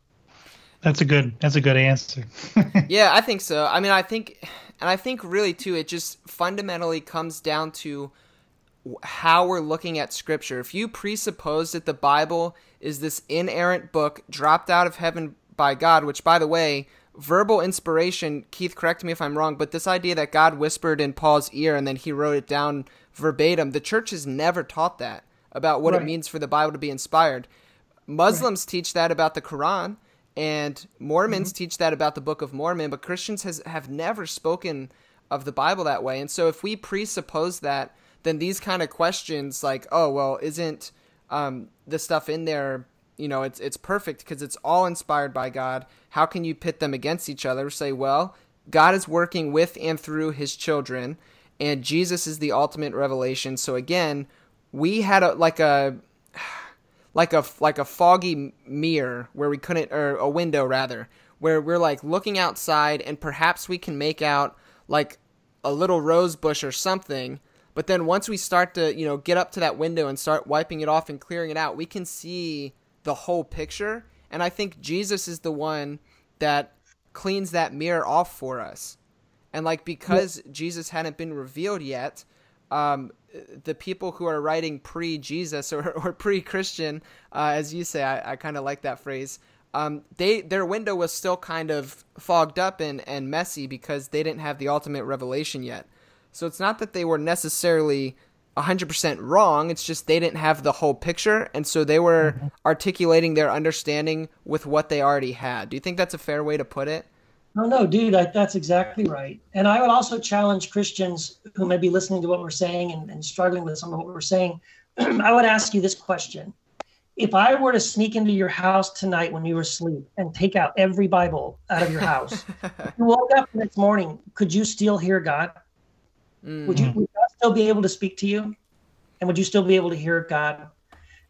Speaker 2: That's a good. That's a good answer.
Speaker 1: yeah, I think so. I mean, I think, and I think really too, it just fundamentally comes down to how we're looking at scripture. If you presuppose that the Bible is this inerrant book dropped out of heaven by God, which by the way, verbal inspiration, Keith, correct me if I'm wrong, but this idea that God whispered in Paul's ear and then he wrote it down verbatim, the church has never taught that about what right. it means for the Bible to be inspired. Muslims right. teach that about the Quran and Mormons mm-hmm. teach that about the Book of Mormon, but Christians has, have never spoken of the Bible that way. And so if we presuppose that then these kind of questions like, oh well, isn't um, the stuff in there, you know, it's it's perfect because it's all inspired by God. How can you pit them against each other? Say, well, God is working with and through His children, and Jesus is the ultimate revelation. So again, we had a like a like a like a foggy mirror where we couldn't or a window rather where we're like looking outside and perhaps we can make out like a little rose bush or something but then once we start to, you know, get up to that window and start wiping it off and clearing it out, we can see the whole picture. And I think Jesus is the one that cleans that mirror off for us. And like because yeah. Jesus hadn't been revealed yet, um, the people who are writing pre-Jesus or, or pre-Christian, uh, as you say, I, I kind of like that phrase. Um, they their window was still kind of fogged up and, and messy because they didn't have the ultimate revelation yet. So it's not that they were necessarily 100% wrong, it's just they didn't have the whole picture, and so they were mm-hmm. articulating their understanding with what they already had. Do you think that's a fair way to put it?
Speaker 3: No, no, dude, I, that's exactly right. And I would also challenge Christians who may be listening to what we're saying and, and struggling with some of what we're saying. I would ask you this question. If I were to sneak into your house tonight when you were asleep and take out every Bible out of your house, you woke up the next morning, could you still hear God? Mm. Would you would God still be able to speak to you? And would you still be able to hear God?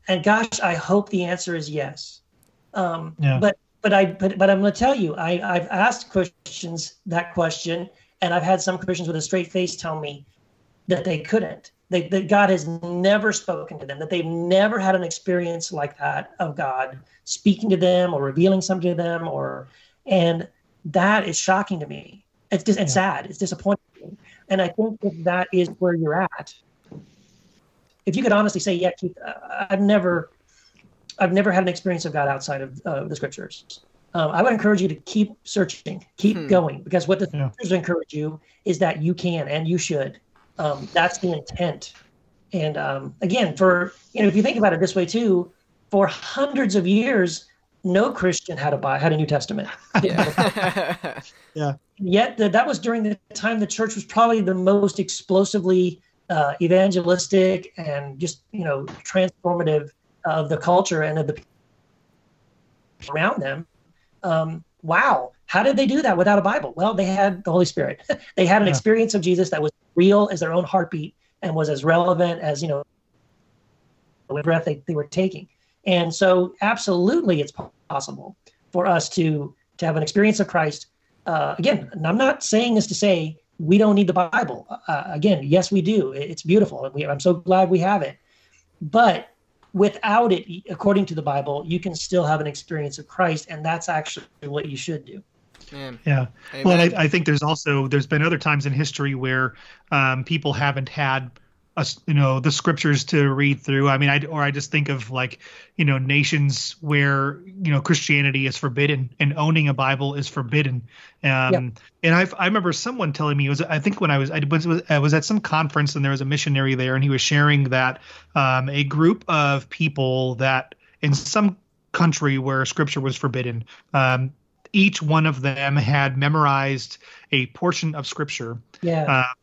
Speaker 3: And gosh, I hope the answer is yes. Um, yeah. But but I but but I'm going to tell you, I I've asked Christians that question, and I've had some Christians with a straight face tell me, that they couldn't. They, that God has never spoken to them, that they've never had an experience like that of God speaking to them or revealing something to them, or and that is shocking to me. It's just it's sad. It's disappointing, and I think if that is where you're at, if you could honestly say, yeah, Keith, I've never, I've never had an experience of God outside of uh, the scriptures. Um, I would encourage you to keep searching, keep hmm. going, because what the yeah. scriptures encourage you is that you can and you should. Um, that's the intent. And um, again, for you know, if you think about it this way too, for hundreds of years, no Christian had a Bible, had a New Testament.
Speaker 2: Yeah. yeah.
Speaker 3: Yet the, that was during the time the church was probably the most explosively uh, evangelistic and just you know transformative of the culture and of the people around them. Um, wow, how did they do that without a Bible? Well, they had the Holy Spirit. they had an yeah. experience of Jesus that was real as their own heartbeat and was as relevant as you know the breath they, they were taking. And so, absolutely, it's possible for us to to have an experience of Christ. Uh, again, I'm not saying this to say we don't need the Bible. Uh, again, yes, we do. It's beautiful. We, I'm so glad we have it. But without it, according to the Bible, you can still have an experience of Christ, and that's actually what you should do.
Speaker 2: Man. Yeah. Amen. Well, I, I, think there's also there's been other times in history where um, people haven't had you know the scriptures to read through. I mean i or i just think of like you know nations where you know christianity is forbidden and owning a bible is forbidden. Um and i i remember someone telling me it was i think when i was i was i was at some conference and there was a missionary there and he was sharing that um a group of people that in some country where scripture was forbidden um each one of them had memorized a portion of scripture
Speaker 3: yeah. uh,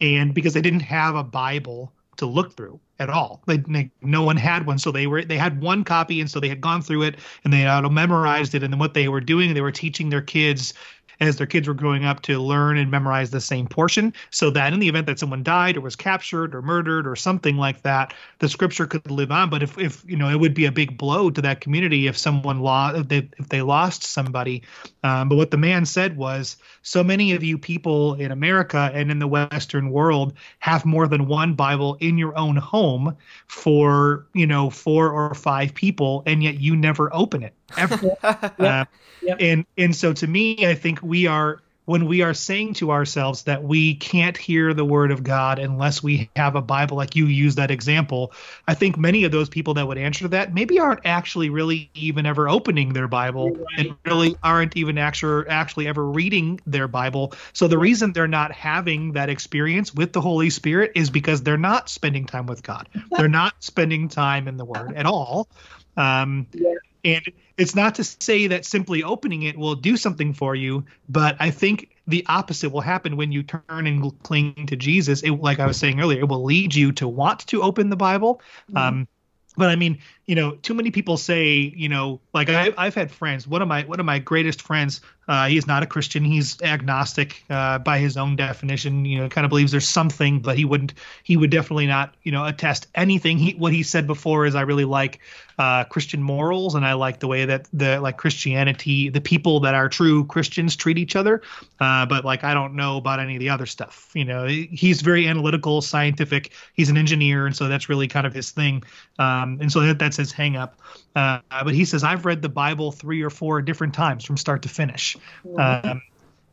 Speaker 2: and because they didn't have a Bible to look through at all. They, they, no one had one, so they were they had one copy, and so they had gone through it and they had memorized it. And then what they were doing, they were teaching their kids as their kids were growing up to learn and memorize the same portion so that in the event that someone died or was captured or murdered or something like that the scripture could live on. But if, if you know it would be a big blow to that community if someone lost if they, if they lost somebody. Um, but what the man said was so many of you people in america and in the western world have more than one bible in your own home for you know four or five people and yet you never open it ever uh, Yep. And and so to me, I think we are when we are saying to ourselves that we can't hear the word of God unless we have a Bible, like you use that example, I think many of those people that would answer to that maybe aren't actually really even ever opening their Bible right. and really aren't even actually actually ever reading their Bible. So the reason they're not having that experience with the Holy Spirit is because they're not spending time with God. they're not spending time in the Word at all. Um, yeah. And it's not to say that simply opening it will do something for you, but I think the opposite will happen when you turn and cling to Jesus. It, like I was saying earlier, it will lead you to want to open the Bible. Mm-hmm. Um, but I mean, you know, too many people say, you know, like I, I've had friends. One of my one of my greatest friends uh, he is not a Christian. He's agnostic uh, by his own definition. You know, kind of believes there's something, but he wouldn't. He would definitely not. You know, attest anything. He what he said before is I really like uh, Christian morals, and I like the way that the like Christianity, the people that are true Christians treat each other. Uh, but like I don't know about any of the other stuff. You know, he's very analytical, scientific. He's an engineer, and so that's really kind of his thing. Um, and so that, that's his hangup. Uh, but he says I've read the Bible three or four different times from start to finish. Mm-hmm. Um,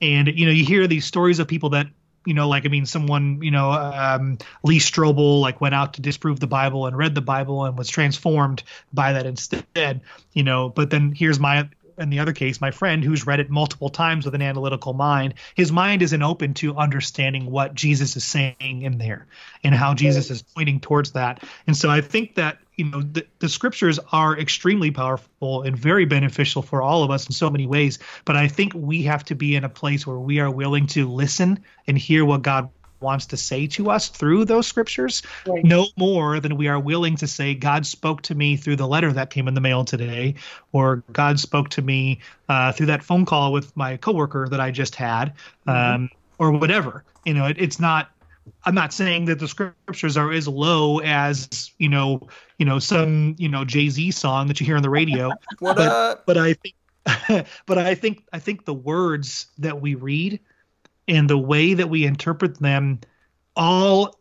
Speaker 2: and you know, you hear these stories of people that you know, like I mean, someone you know, um, Lee Strobel like went out to disprove the Bible and read the Bible and was transformed by that instead. You know, but then here's my in the other case, my friend who's read it multiple times with an analytical mind, his mind isn't open to understanding what Jesus is saying in there and how Jesus is pointing towards that. And so I think that you know the, the scriptures are extremely powerful and very beneficial for all of us in so many ways but i think we have to be in a place where we are willing to listen and hear what god wants to say to us through those scriptures right. no more than we are willing to say god spoke to me through the letter that came in the mail today or god spoke to me uh, through that phone call with my coworker that i just had mm-hmm. um, or whatever you know it, it's not I'm not saying that the scriptures are as low as you know, you know, some you know Jay Z song that you hear on the radio. but? But I think, but I think I think the words that we read and the way that we interpret them all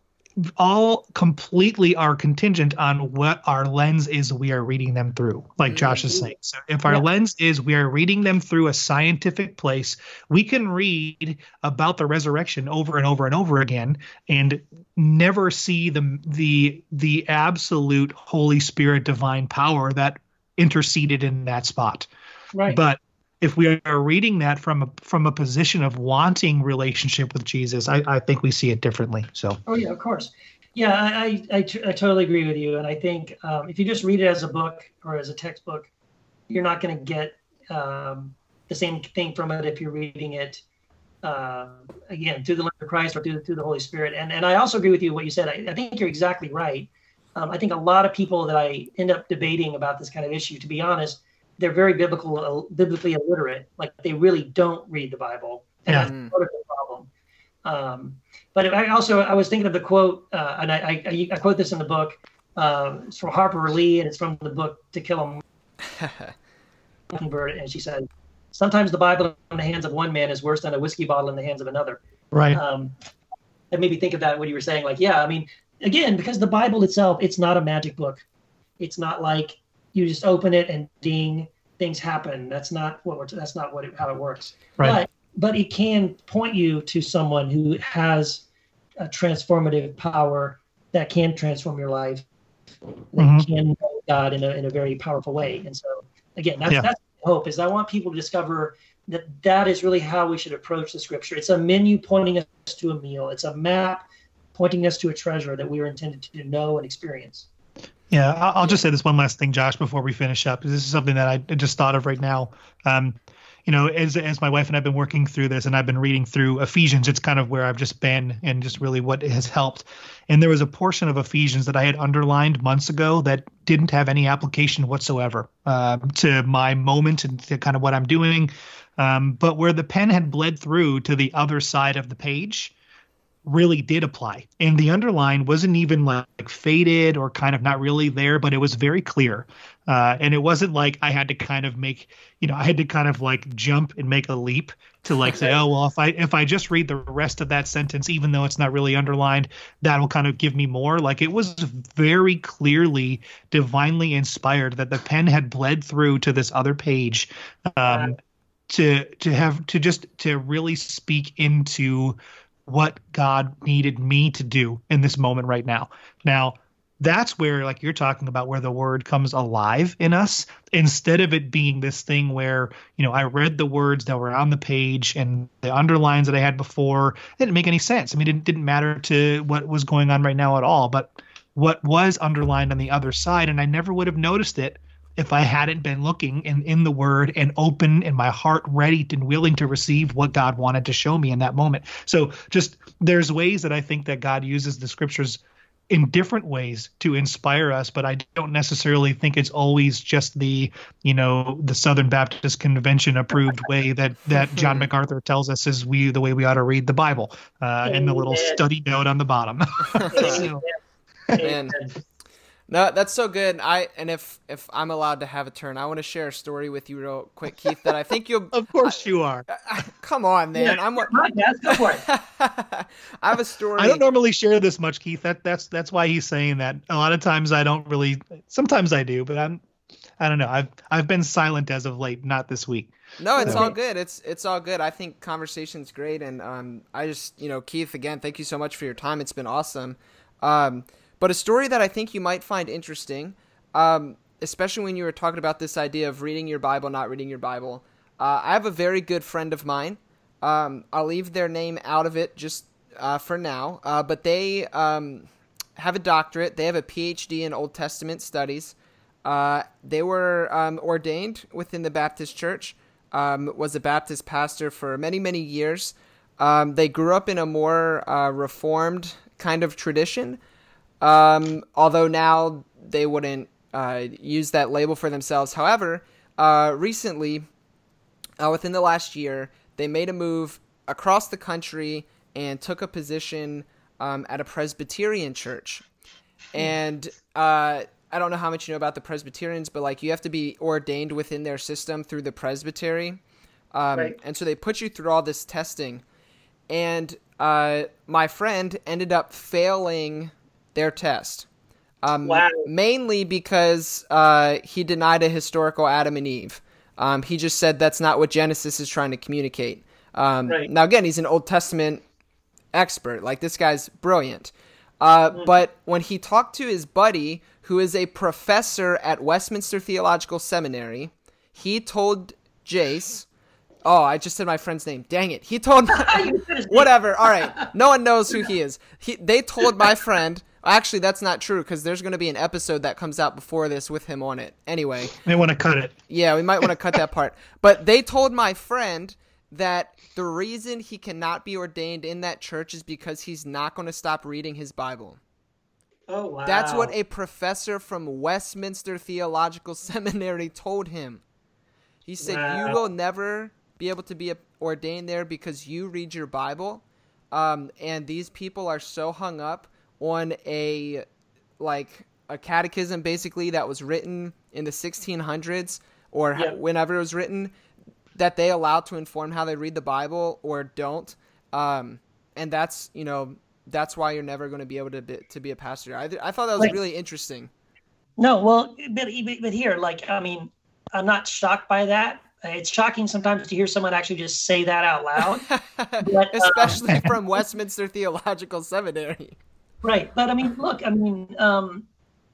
Speaker 2: all completely are contingent on what our lens is we are reading them through like josh is saying. So if our yeah. lens is we are reading them through a scientific place we can read about the resurrection over and over and over again and never see the the the absolute holy spirit divine power that interceded in that spot.
Speaker 3: Right.
Speaker 2: But if we are reading that from a from a position of wanting relationship with Jesus, I, I think we see it differently. So.
Speaker 3: Oh yeah, of course. Yeah, I I, I, t- I totally agree with you, and I think um, if you just read it as a book or as a textbook, you're not going to get um, the same thing from it if you're reading it uh, again through the lens of Christ or through, through the Holy Spirit. And and I also agree with you what you said. I, I think you're exactly right. Um, I think a lot of people that I end up debating about this kind of issue, to be honest, they're very biblical, uh, biblically illiterate. Like they really don't read the Bible, and yeah. that's part of the problem. Um, but I also I was thinking of the quote, uh, and I, I, I, quote this in the book. Uh, it's from Harper Lee, and it's from the book To Kill a Convert. And she said, "Sometimes the Bible in the hands of one man is worse than a whiskey bottle in the hands of another."
Speaker 2: Right. Um,
Speaker 3: that made me think of that when you were saying, like, yeah, I mean, again, because the Bible itself, it's not a magic book. It's not like you just open it and ding, things happen. That's not what we're, that's not what it, how it works.
Speaker 2: Right.
Speaker 3: But but it can point you to someone who has a transformative power that can transform your life. That mm-hmm. can know God in a in a very powerful way. And so again, that's yeah. that's hope is I want people to discover that that is really how we should approach the scripture. It's a menu pointing us to a meal. It's a map pointing us to a treasure that we are intended to know and experience.
Speaker 2: Yeah, I'll just say this one last thing, Josh, before we finish up. This is something that I just thought of right now. Um, you know, as as my wife and I've been working through this, and I've been reading through Ephesians, it's kind of where I've just been, and just really what has helped. And there was a portion of Ephesians that I had underlined months ago that didn't have any application whatsoever uh, to my moment and to kind of what I'm doing. Um, but where the pen had bled through to the other side of the page, really did apply. And the underline wasn't even like faded or kind of not really there, but it was very clear. Uh, and it wasn't like I had to kind of make, you know, I had to kind of like jump and make a leap to like say, oh well, if I if I just read the rest of that sentence, even though it's not really underlined, that'll kind of give me more. Like it was very clearly divinely inspired that the pen had bled through to this other page. Um, to to have to just to really speak into what God needed me to do in this moment right now. Now, that's where like you're talking about where the word comes alive in us instead of it being this thing where you know i read the words that were on the page and the underlines that i had before didn't make any sense i mean it didn't matter to what was going on right now at all but what was underlined on the other side and i never would have noticed it if I hadn't been looking in, in the word and open and my heart ready and willing to receive what God wanted to show me in that moment. So just there's ways that I think that God uses the scriptures in different ways to inspire us, but I don't necessarily think it's always just the, you know, the Southern Baptist Convention approved way that that John MacArthur tells us is we the way we ought to read the Bible, uh, and the little study note on the bottom. so,
Speaker 1: Man, no, that's so good. I and if if I'm allowed to have a turn, I want to share a story with you real quick, Keith. That I think you'll.
Speaker 2: of course, I, you are.
Speaker 1: I, come on, man. Yeah, I'm. What?
Speaker 3: Go for it.
Speaker 1: I have a story.
Speaker 2: I don't normally share this much, Keith. That that's that's why he's saying that. A lot of times I don't really. Sometimes I do, but I'm. I don't know. I've I've been silent as of late. Not this week.
Speaker 1: No, it's so. all good. It's it's all good. I think conversation's great, and um, I just you know Keith again. Thank you so much for your time. It's been awesome. Um, but a story that I think you might find interesting, um, especially when you were talking about this idea of reading your Bible, not reading your Bible. Uh, I have a very good friend of mine. Um, I'll leave their name out of it just uh, for now, uh, but they um, have a doctorate. They have a PhD in Old Testament studies. Uh, they were um, ordained within the Baptist Church. Um, was a Baptist pastor for many many years. Um, they grew up in a more uh, reformed kind of tradition. Um, although now they wouldn't uh, use that label for themselves. However, uh, recently, uh, within the last year, they made a move across the country and took a position um, at a Presbyterian church. And uh, I don't know how much you know about the Presbyterians, but like you have to be ordained within their system through the presbytery. Um, right. And so they put you through all this testing. And uh, my friend ended up failing their test. Um,
Speaker 3: Wow.
Speaker 1: Mainly because uh, he denied a historical Adam and Eve. Um, he just said that's not what Genesis is trying to communicate. Um,
Speaker 3: Right.
Speaker 1: Now, again, he's an Old Testament expert. Like, this guy's brilliant. Uh, But when he talked to his buddy, who is a professor at Westminster Theological Seminary, he told Jace, Oh, I just said my friend's name. Dang it. He told
Speaker 3: You said his name.
Speaker 1: Whatever. All right. No one knows who he is. He, they told my friend. Actually, that's not true because there's going to be an episode that comes out before this with him on it. Anyway,
Speaker 2: They want to cut it.
Speaker 1: yeah, we might want to cut that part. But they told my friend that the reason he cannot be ordained in that church is because he's not going to stop reading his Bible.
Speaker 3: Oh wow.
Speaker 1: That's what a professor from Westminster Theological Seminary told him. He said,
Speaker 3: Wow.
Speaker 1: You will never be able to be ordained there because you read your Bible. Um, and these people are so hung up on a, like, a catechism basically that was written in the 1600s or h-
Speaker 3: Yep.
Speaker 1: whenever it was written that they allow to inform how they read the Bible or don't. Um, and that's, you know, that's why you're never going to be able to be, to be a pastor. I, I thought that was
Speaker 3: Like-
Speaker 1: really interesting.
Speaker 3: No, well, but, but here, like, I mean, I'm not shocked by that. It's shocking sometimes to hear someone actually just say that out loud. But, uh,
Speaker 1: Especially from Westminster Theological Seminary.
Speaker 3: Right. But I mean, look, I mean, um,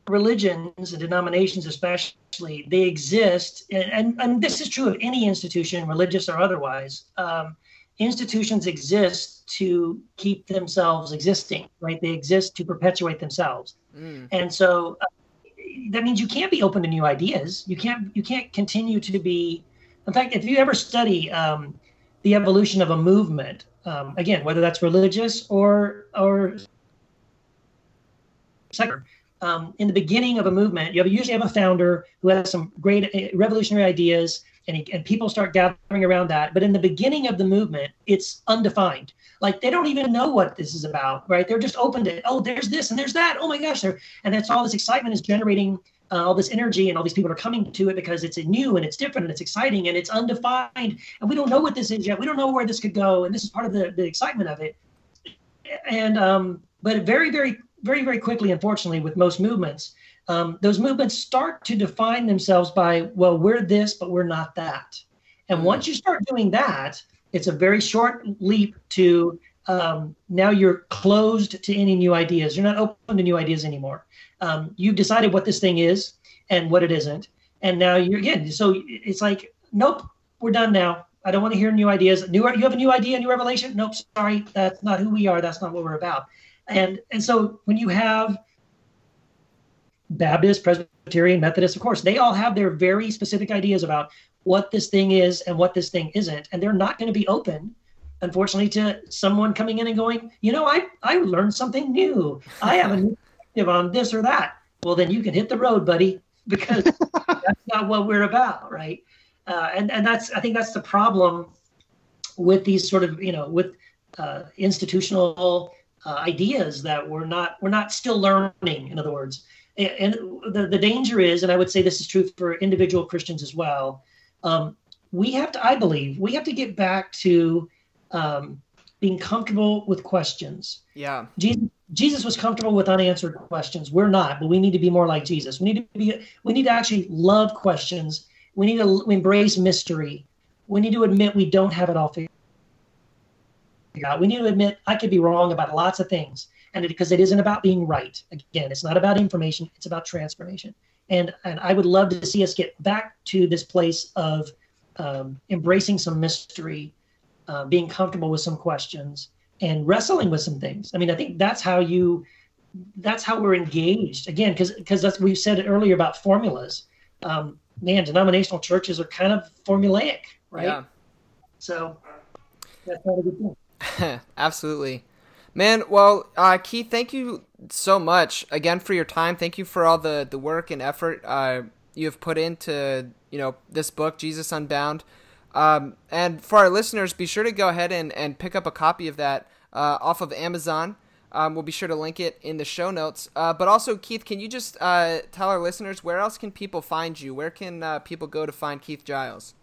Speaker 3: religions and denominations, especially, they exist. And, and, and this is true of any institution, religious or otherwise. Um, institutions exist to keep themselves existing, right? They exist to perpetuate themselves.
Speaker 1: Mm.
Speaker 3: And so uh, that means you can't be open to new ideas. You can't, you can't continue to be, in fact, if you ever study um, the evolution of a movement, um, again, whether that's religious or, or secular. Um, in the beginning of a movement, you have, usually have a founder who has some great uh, revolutionary ideas, and, he, and people start gathering around that. But in the beginning of the movement, it's undefined. Like they don't even know what this is about, right? They're just open to, oh, there's this and there's that. Oh my gosh, and that's all this excitement is generating uh, all this energy, and all these people are coming to it because it's new and it's different and it's exciting and it's undefined, and we don't know what this is yet. We don't know where this could go, and this is part of the, the excitement of it. And um, but very, very very, very quickly, unfortunately, with most movements, um, those movements start to define themselves by, well, we're this, but we're not that. And once you start doing that, it's a very short leap to um, now you're closed to any new ideas. You're not open to new ideas anymore. Um, you've decided what this thing is and what it isn't. And now you're again, so it's like, nope, we're done now. I don't want to hear new ideas. New, you have a new idea, new revelation? Nope, sorry, that's not who we are. That's not what we're about and and so when you have Baptist, Presbyterian, Methodist, of course, they all have their very specific ideas about what this thing is and what this thing isn't, and they're not going to be open, unfortunately, to someone coming in and going, you know, I I learned something new. I have a new perspective on this or that. Well, then you can hit the road, buddy, because that's not what we're about, right? Uh, and and that's I think that's the problem with these sort of you know with uh, institutional uh, ideas that we're not we're not still learning in other words. And, the, the danger is and i would say this is true for individual christians as well um, we have to i believe we have to get back to um, being comfortable with questions.
Speaker 1: Yeah.
Speaker 3: jesus, jesus was comfortable with unanswered questions. We're not but we need to be more like jesus. We need to be we need to actually love questions. We need to embrace mystery. We need to admit we don't have it all figured out. We need to admit I could be wrong about lots of things, and because it, it isn't about being right. Again, it's not about information; it's about transformation. And and I would love to see us get back to this place of um, embracing some mystery, uh, being comfortable with some questions, and wrestling with some things. I mean, I think that's how you, that's how we're engaged. Again, because because that's we said earlier about formulas. Um, man, denominational churches are kind of formulaic, right?
Speaker 1: Yeah.
Speaker 3: So that's not a good thing.
Speaker 1: Absolutely. Man, well, uh, Keith, thank you so much again for your time. Thank you for all the, the work and effort uh, you have put into you know this book, Jesus Unbound. Um, and for our listeners, be sure to go ahead and, and pick up a copy of that uh, off of Amazon. Um, we'll be sure to link it in the show notes. Uh, but also, Keith, can you just uh, tell our listeners where else can people find you? Where can uh, people go to find Keith Giles?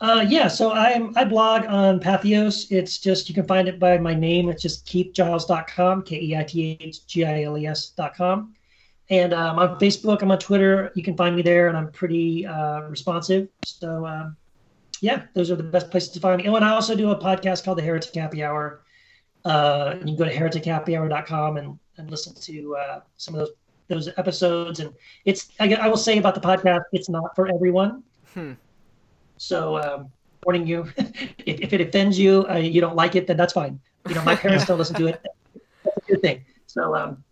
Speaker 3: Uh, yeah, so I'm I blog on Patheos. It's just you can find it by my name. It's just keithgiles.com, K E I T H G I L E S.com. And um, on Facebook, I'm on Twitter. You can find me there, and I'm pretty uh, responsive. So, um, yeah, those are the best places to find me. Oh, and I also do a podcast called The Heretic Happy Hour. Uh, you can go to heretichappyhour.com and, and listen to uh, some of those those episodes. And it's I, I will say about the podcast, it's not for everyone. Hmm. So, um, warning you, if, if it offends you, uh, you don't like it, then that's fine. You know, my parents don't listen to it. That's a good thing. So, um,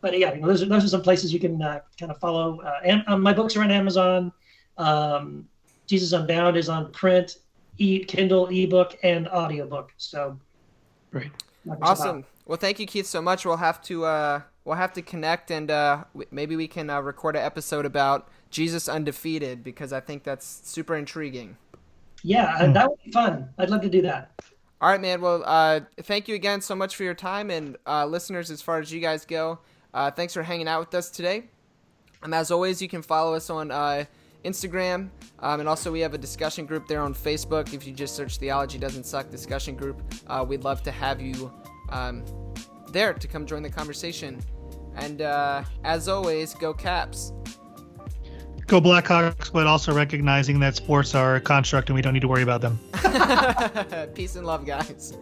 Speaker 3: but yeah, you know, those are those are some places you can uh, kind of follow. Uh, and um, my books are on Amazon. Um, Jesus Unbound is on print, e Kindle, ebook, and audiobook. So,
Speaker 2: great,
Speaker 1: awesome. Well, thank you, Keith, so much. We'll have to uh, we'll have to connect, and uh, maybe we can uh, record an episode about Jesus Undefeated because I think that's super intriguing.
Speaker 3: Yeah, hmm. that would be fun. I'd love to do that.
Speaker 1: All right, man. Well, uh, thank you again so much for your time, and uh, listeners, as far as you guys go, uh, thanks for hanging out with us today. And as always, you can follow us on uh, Instagram, um, and also we have a discussion group there on Facebook. If you just search "Theology Doesn't Suck" discussion group, uh, we'd love to have you um, there to come join the conversation. And uh, as always, go Caps.
Speaker 2: Go Blackhawks, but also recognizing that sports are a construct and we don't need to worry about them.
Speaker 1: Peace and love, guys.